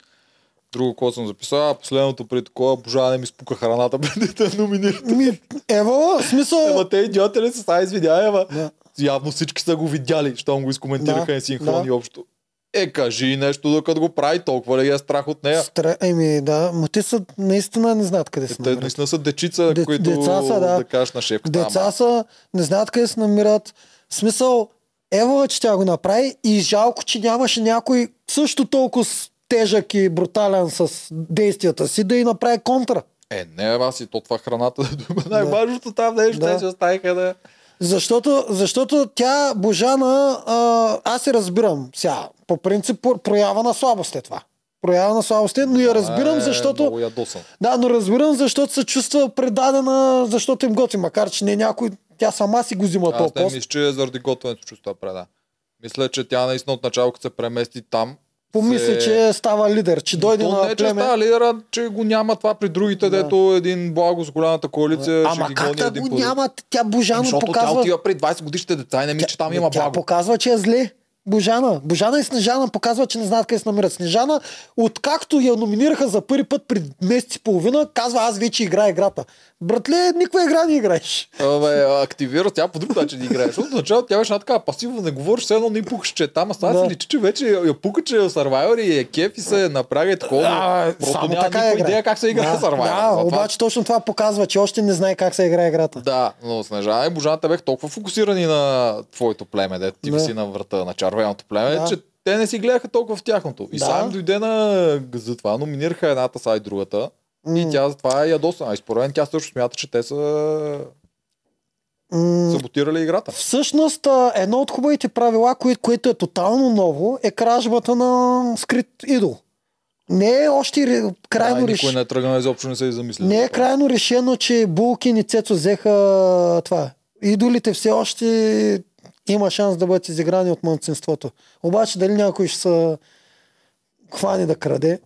Друго, което съм записал, последното преди такова, Божа не ми спука храната преди да я номинират. Ми, ево, в смисъл... Ема те идиоти ли са, сега извиняй, ама Да. Явно всички са го видяли, щом го изкоментираха Да, синхрони да. общо. Е, кажи нещо, докато го прави, толкова ли е страх от нея? Стра... Еми, да, но те са наистина не знаят къде се Те намират. наистина са дечица, Де- които деца са, да. да кажеш на шефката. Деца ама- са, не знаят къде се намират. В смисъл, ево, че тя го направи и жалко, че нямаше някой също толкова тежък и брутален с действията си да и направи контра. Е, не, аз и то това храната да най-важното там нещо, Да. те се оставиха да... Защото, защото тя, Божана, а, аз се разбирам. Сега, по принцип, про- проява на слабост е това. Проява на слабост е, но я разбирам, е, защото... Много ядосан. Да, но разбирам, защото се чувства предадена, защото им готи, макар че не някой, тя сама си го взима Аз този не мисля, че е заради готвенето чувства преда. Мисля, че тя наистина от начало, като се премести там, Помисли, се... че става лидер, че дойде на не, че племе. става лидера, че го няма това при другите, Да. дето един благо с голямата коалиция ще Ама ги как да го няма? Тя Божано Защото тя показва... отива при 20 годишните деца и не мисля, че там има тя благо. показва, че е зле. Божана. Божана и Снежана показват, че не знаят къде се намират. Снежана, откакто я номинираха за първи път пред месец и половина, казва, аз вече играя играта. Братле, никаква игра не играеш. Абе, активира тя по друг начин да играе. Защото в началото тя беше една така пасивна, не говориш, все едно не пукаш, че е там, а сега Да. си личи, че вече я, пука, че е Survivor и е кеф и се напряга и такова. А, Просто само няма така никаква играе. идея как се играе да, Survivor. Да, Затова- обаче точно това показва, че още не знае как се играе играта. Да, но Снежана и Божаната бях толкова фокусирани на твоето племе, дето ти Да. си на врата на червеното племе, Да. че те не си гледаха толкова в тяхното. И Да. сам дойде на... Затова номинираха едната са и другата. И М. тя затова е ядосана. А и според мен тя също смята, че те са саботирали играта. Всъщност, едно от хубавите правила, кое, което е тотално ново, е кражбата на скрит идол. Не е още крайно да, и никой решено. не е тръгнал изобщо не се е замислил. Не е крайно решено, че Булкин и Цецо взеха това. Идолите все още има шанс да бъдат изиграни от мълцинството. Обаче дали някой ще се хване да краде,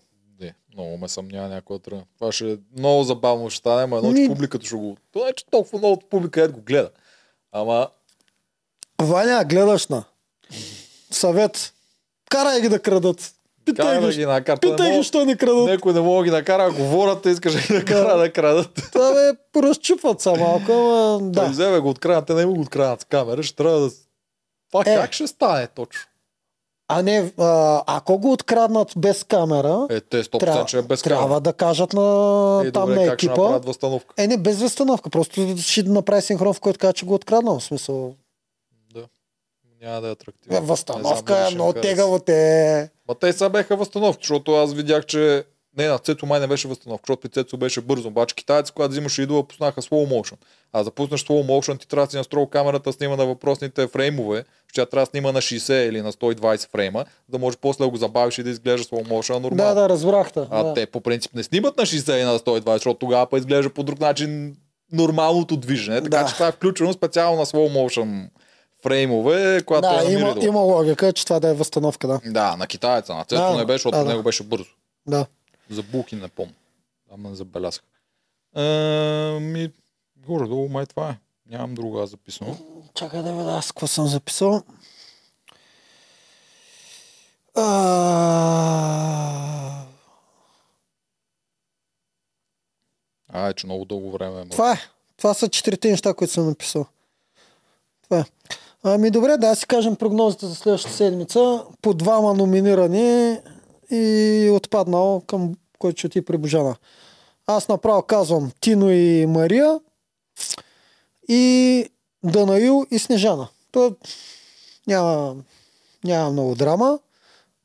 много ме съмнява някой да тръгне. Това ще е много забавно ще стане, ама едно, че Ми- публиката ще го... Това е, че толкова много от публика ед го гледа. Ама Ваня, гледаш на. Съвет. Карай ги да крадат. Питай Кара ги, ги накарат. Не питай ги, що не крадат. Някой не мога да ги накара, говорят, искаш да ги накара да крадат. Това бе, поразчупват са малко, ама Да. да. Вземе го откраднат, те не му го откраднат с камера, ще трябва да... Това Е. как ще стане точно? А не, а, ако го откраднат без камера, Е, те 100% трябва, е без трябва камера. да кажат на Е, там добре, на как ще екипа. направят възстановка? Е, не, без възстановка. Просто ще направи синхрон, в който казва, че го откраднал. В смисъл. Да. Няма да е атрактивно. Е, възстановка е много тегаво те. Ма те сега беха възстановки, защото аз видях, че не, на Цецо май не беше възстановка, защото при Цецо беше бързо. Обаче китайци, когато взимаше идола, пуснаха slow motion. А за да пуснеш slow motion, ти трябва да си настроил камерата, снима на въпросните фреймове, тя трябва да снима на 60 или на 120 фрейма, да може после да го забавиш и да изглежда slow motion Да, нормално. да, разбрахте. А да. те по принцип не снимат на 60 и на 120, защото тогава па изглежда по друг начин нормалното движене. Така Да. че това е включено специално на slow motion фреймове, когато Да, е има, има логика, че това да е възстановка, да. Да, на китайца, на Цецо Да, не беше, защото да, да, да. него беше бързо. Да. За булки не помня. Ама не забелязах. А, ми, горе-долу май това е. Нямам друга записано. Чакай да видя аз какво съм записал. А... А, е, че много дълго време е. Това е. Това са четирите неща, които съм написал. Това е. Ами добре, да си кажем прогнозите за следващата седмица. По двама номинирани и отпаднал към който ще отиде при Божана. Аз направо казвам Тино и Мария и Данаил и Снежана. То няма, няма много драма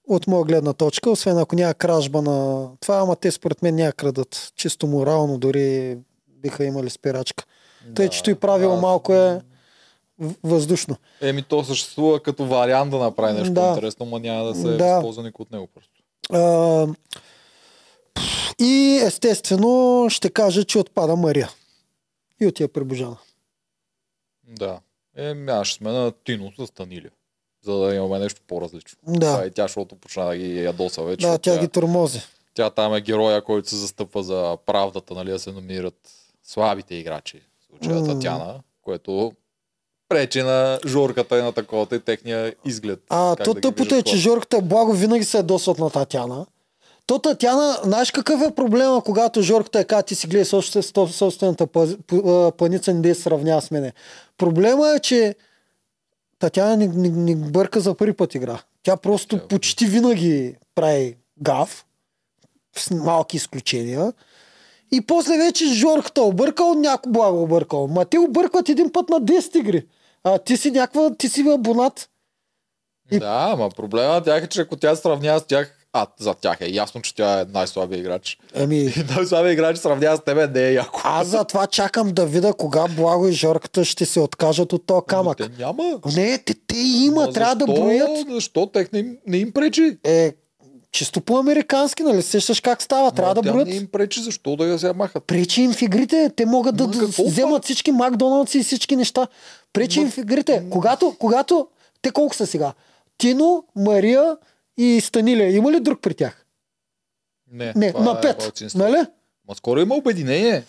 от моя гледна точка, освен ако няма кражба на това, ама те според мен няма крадат. Чисто морално дори биха имали спирачка. Тъй, че и правило аз- малко е въздушно. Еми, то съществува като вариант да направи нещо Да. интересно, но няма да се Да. да. възползва никой от него просто. А, и естествено ще кажа, че отпада Мария. И отива при Божана. Да. Еми, аз ще смена Тино с Танилия. За да имаме нещо по-различно. Да. А и тя, защото почна да ги ядоса вече. Да, защото тя ги тормози. тя там е героя, който се застъпва за правдата, нали, да се номинират слабите играчи. В случая М. Татяна, което пречи на жорката и на таковата и техния изглед. А, то да тъпото е, че Жорката Благо винаги се досват на Татяна. То Татяна, знаеш какъв е проблема, когато Жорката е ти си гледай собствен- собствената паз- п- а, паница, не да я сравнява с мене. Проблема е, че Татяна ни, ни, ни бърка за първи път игра. Тя просто Тя- почти винаги прави гав, с малки изключения. И после вече Жорката объркал, някой благо объркал. Ма те объркват един път на 10 игри. А ти си някаква, ти си абонат. И- Да, ама проблема тях е, че ако тя се сравнява с тях, а за тях е ясно, че тя е най-слабия играч. Ами, И най-слабия играч сравнява с тебе не е яко. аз затова чакам да видя кога Благо и Жорката ще се откажат от този камък. Те няма. Не, те, те има, Ма трябва да защо- броят. Защо тех не не им пречи? Е, чисто по-американски, нали? Сещаш как става? Трябва Ма да броят. Не им пречи, защо да я се махат? Пречи им в игрите. Те могат да, Ма да вземат всички Макдоналдс и всички неща. Пречи им в игрите. Когато, когато... Те колко са сега? Тино, Мария и Станилия. Има ли друг при тях? Не, Не, на е пет. малцинство. Нали? Ма скоро има обединение.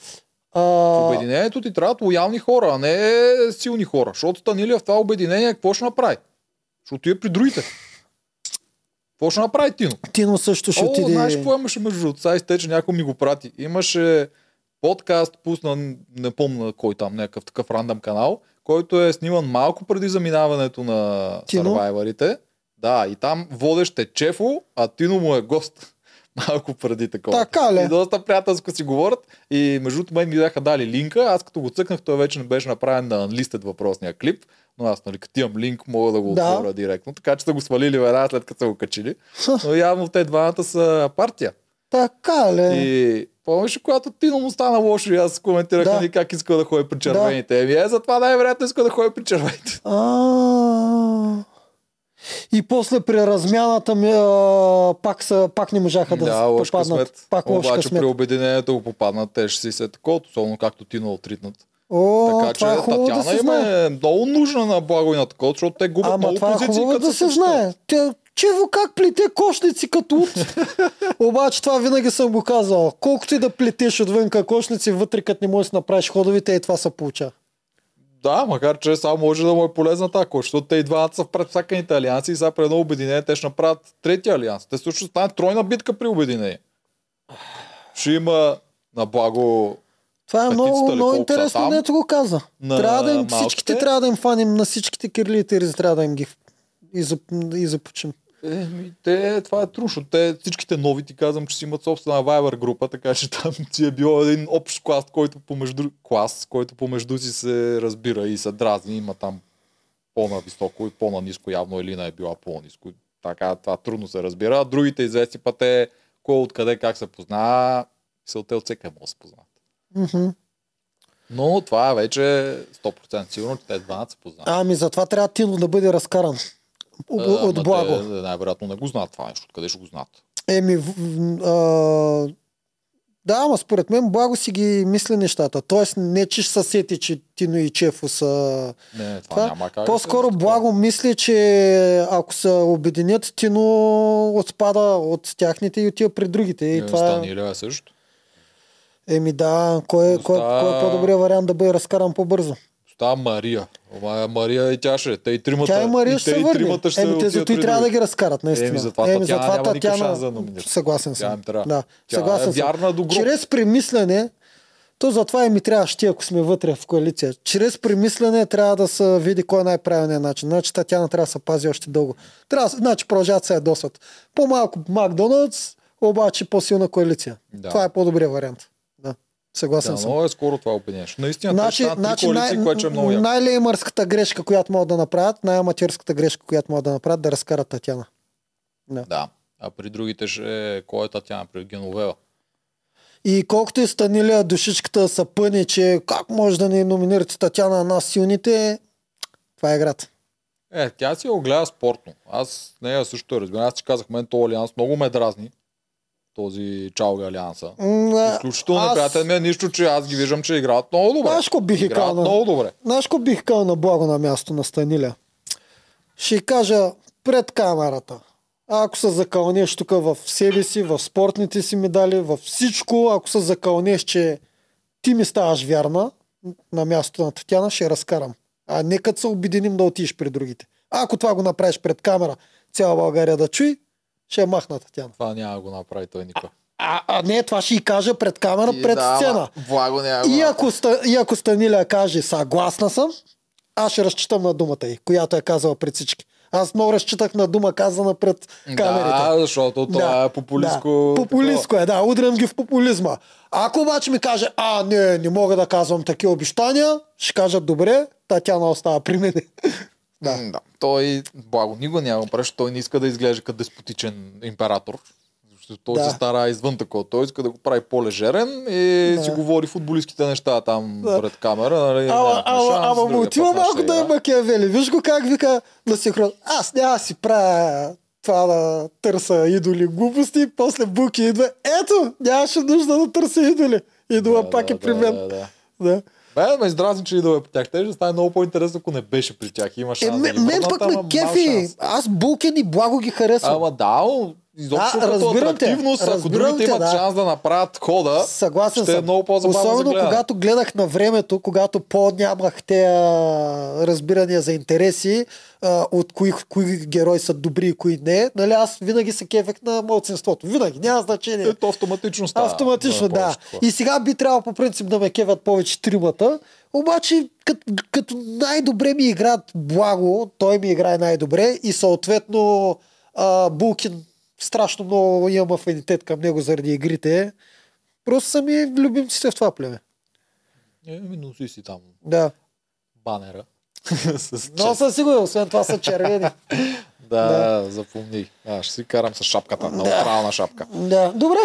А, В обединението ти трябват лоялни хора, а не силни хора. Защото Станилия в това обединение какво ще направи? Ще отиде при другите. Какво ще направи Тино? Тино също ще О, отиде. знаеш какво имаше между другото? Сега изтече, някой ми го прати. Имаше подкаст, пусна, не помня кой там, някакъв такъв рандъм канал, който е сниман малко преди заминаването на Тино? сървайварите. Да, и там водещ е Чефо, а Тино му е гост. Малко преди такова. Така ли? И доста приятелско си говорят. И между другото мен ми бяха дали линка. Аз като го цъкнах, той вече не беше направен на unlisted въпросния клип. Но аз, нали, като имам линк, мога да го Да. отворя директно. Така че са го свалили веднага след като са го качили. Но явно те двамата са партия. Така ли? И помниш, когато Тино му стана лошо и аз коментирах Да. как иска да ходи при червените. Еми е, затова най-вероятно иска да ходи при червените. А. И после при размяната ми, а, пак, са, пак не можаха да, Да, попаднат. късмет. Пак Обаче късмет. при обединението го попаднат, те ще си се такова, особено както Тино е отритнат. О, така че е Татяна да им е много нужна на благо и на такова, защото те губят Ама много това е позиции, хубаво като да се знае. Тя, чево как плете кошници като от. Обаче това винаги съм го казал. Колкото и да плетеш отвънка кошници, вътре като не можеш да направиш ходовите, и това се получава. Да, макар че само може да му е полезна тази защото те и двамата са в предсаканите алианси и сега при едно обединение те ще направят третия алианс. Те също стане тройна битка при обединение. Ще има на благо Това е много, ли, много интересно, там? дето го каза. На трябва да им, малките? всичките трябва да им фаним, на всичките кирлитери трябва да им ги и започим. Еми, те, това е защото те всичките нови ти казвам, че си имат собствена Viber група, така че там си е било един общ клас, който помежду, клас, който помежду си се разбира и се дразни, има там по-нависоко и по-наниско, явно Елина е била по-ниско. Така, това трудно се разбира. Другите известни път е кой откъде как се познава, се от всеки може да се познават. Мгм. Но това е вече 100% сигурно, че те двамата се познават. Ами затова трябва Тино да бъде разкаран. От, благо. Те, най-вероятно не го знаят това нещо. Откъде ще го знаят? Еми, а, да, ама според мен Благо си ги мисли нещата. Тоест не, че ще се сети, че Тино и Чефо са... Не, това, Това- няма как. По-скоро да Благо мисли, че ако се обединят, Тино отпада от тяхните и отива при другите. И Е, това е... Станилия е също. Еми да, кой, е- кой, кой е по-добрият вариант да бъде разкаран по-бързо? Става Мария. Ама Мария и тя ще. е. Те и тримата. Тя и Мария и ще те се и върне. тримата ще Еми, те зато и трябва да ги разкарат, наистина. Еми, затова Татяна няма никакъв шанс да номинира. Съгласен Тя съм. им трябва. Да, Тя съгласен е съм. вярна до гроб. Чрез премислене, то затова и ми трябваше ти, ако сме вътре в коалиция. Чрез премислене трябва да се види кой е най-правилният начин. Значи Татяна трябва да се пази още дълго. Трябва, значи продължават се ядосват. По-малко Макдоналдс, обаче по-силна коалиция. Да. Това е по-добрият вариант. Да. Съгласен Да, съм. много е скоро това опинеш. Наистина, Значи, три значи коалиции, най- което е много най-леймърската грешка, която могат да направят, най-аматьорската грешка, която могат да направят, да разкарат Татяна. Да. А при другите ще е кой е Татяна при Геновева. И колкото и станилия душичката са пъни, че как може да ни номинирате Татяна на силните, това е играта. Е, тя си го гледа спортно. Аз нея също разбирам. Аз ти казах, мен този алианс много ме дразни. Този Чалга алианса. М, Изключително аз- неприятен ми е нищо, че аз ги виждам, че играят много добре. Знаеш бих Играят казал на- много добре. Знаеш бих казал на благо на място на Станиля? Ще кажа пред камерата. Ако се закълнеш тук в себе си, в спортните си медали, във всичко, ако се закълнеш, че ти ми ставаш вярна на мястото на Татяна, ще разкарам. А нека се обединим да отидеш при другите. Ако това го направиш пред камера, цяла България да чуи, ще я махна Татяна. Това няма да го направи той никога. А, а не, това ще й кажа пред камера, пред сцена. Благо няма И ако, и ако Станиля каже съгласна съм, аз ще разчитам на думата й, която е казала пред всички. Аз много разчитах на дума казана пред камерите. Да, защото това е популистко. Да, популистко е, да, удрям ги в популизма. Ако обаче ми каже, а, не, не мога да казвам такива обещания, ще кажат, добре, Татяна остава при мен. Да. да. Той, благо, никога няма защото той не иска да изглежда като деспотичен император. Защото той Да. се стара извън такова. Той иска да го прави по-лежерен и Да. си говори футболистските неща там Да. пред камера. Нали, Ама, ама, ама му отива малко да е. Макиавели. Виж го как вика на синхрон. Аз няма да си правя това да търся идоли глупости, после Буки идва. Ето, нямаше нужда да търся идоли. Идола Да, пак да, е при да, мен. Да, да. Да. Бе, ме издразни, че идва при тях. Те ще стане много по-интересно, ако не беше при тях. Има Е, шанс да мен, пък ме кефи. Аз Булкен и Благо ги харесвам. Ама да, изобщо А, като те, атрактивност, ако другите те, имат да. шанс да направят хода, Съгласен ще съм. е много по-забавно за Особено гледане. когато гледах на времето, когато по-нямах те разбирания за интереси, а, от кои, кои герои са добри и кои не. Нали, аз винаги се кефех на младсинството. Винаги, няма значение. Ето автоматично става. Автоматично, да. И сега би трябвало по принцип да ме кевят повече тримата. Обаче, като, като най-добре ми играят благо, той ми играе най-добре и съответно а, Булкин страшно много имам афинитет към него заради игрите. Просто са ми любимците в това племе. Е, ми носи си там Да. банера. Но със сигурност, освен това са червени. Да, Да. запомни. А, ще си карам с шапката. Да. Неутрална шапка. да. Добре.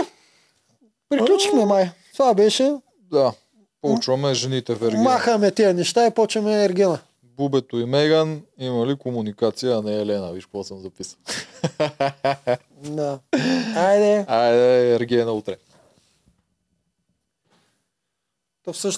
Приключихме май. Това беше. Да. Получваме жените в Ергена. Махаме тези неща и почваме Ергена. Бубето и Меган има ли комуникация, а не Елена? Виж какво съм записал. Да. Айде. Айде, Ергена утре. То всъщност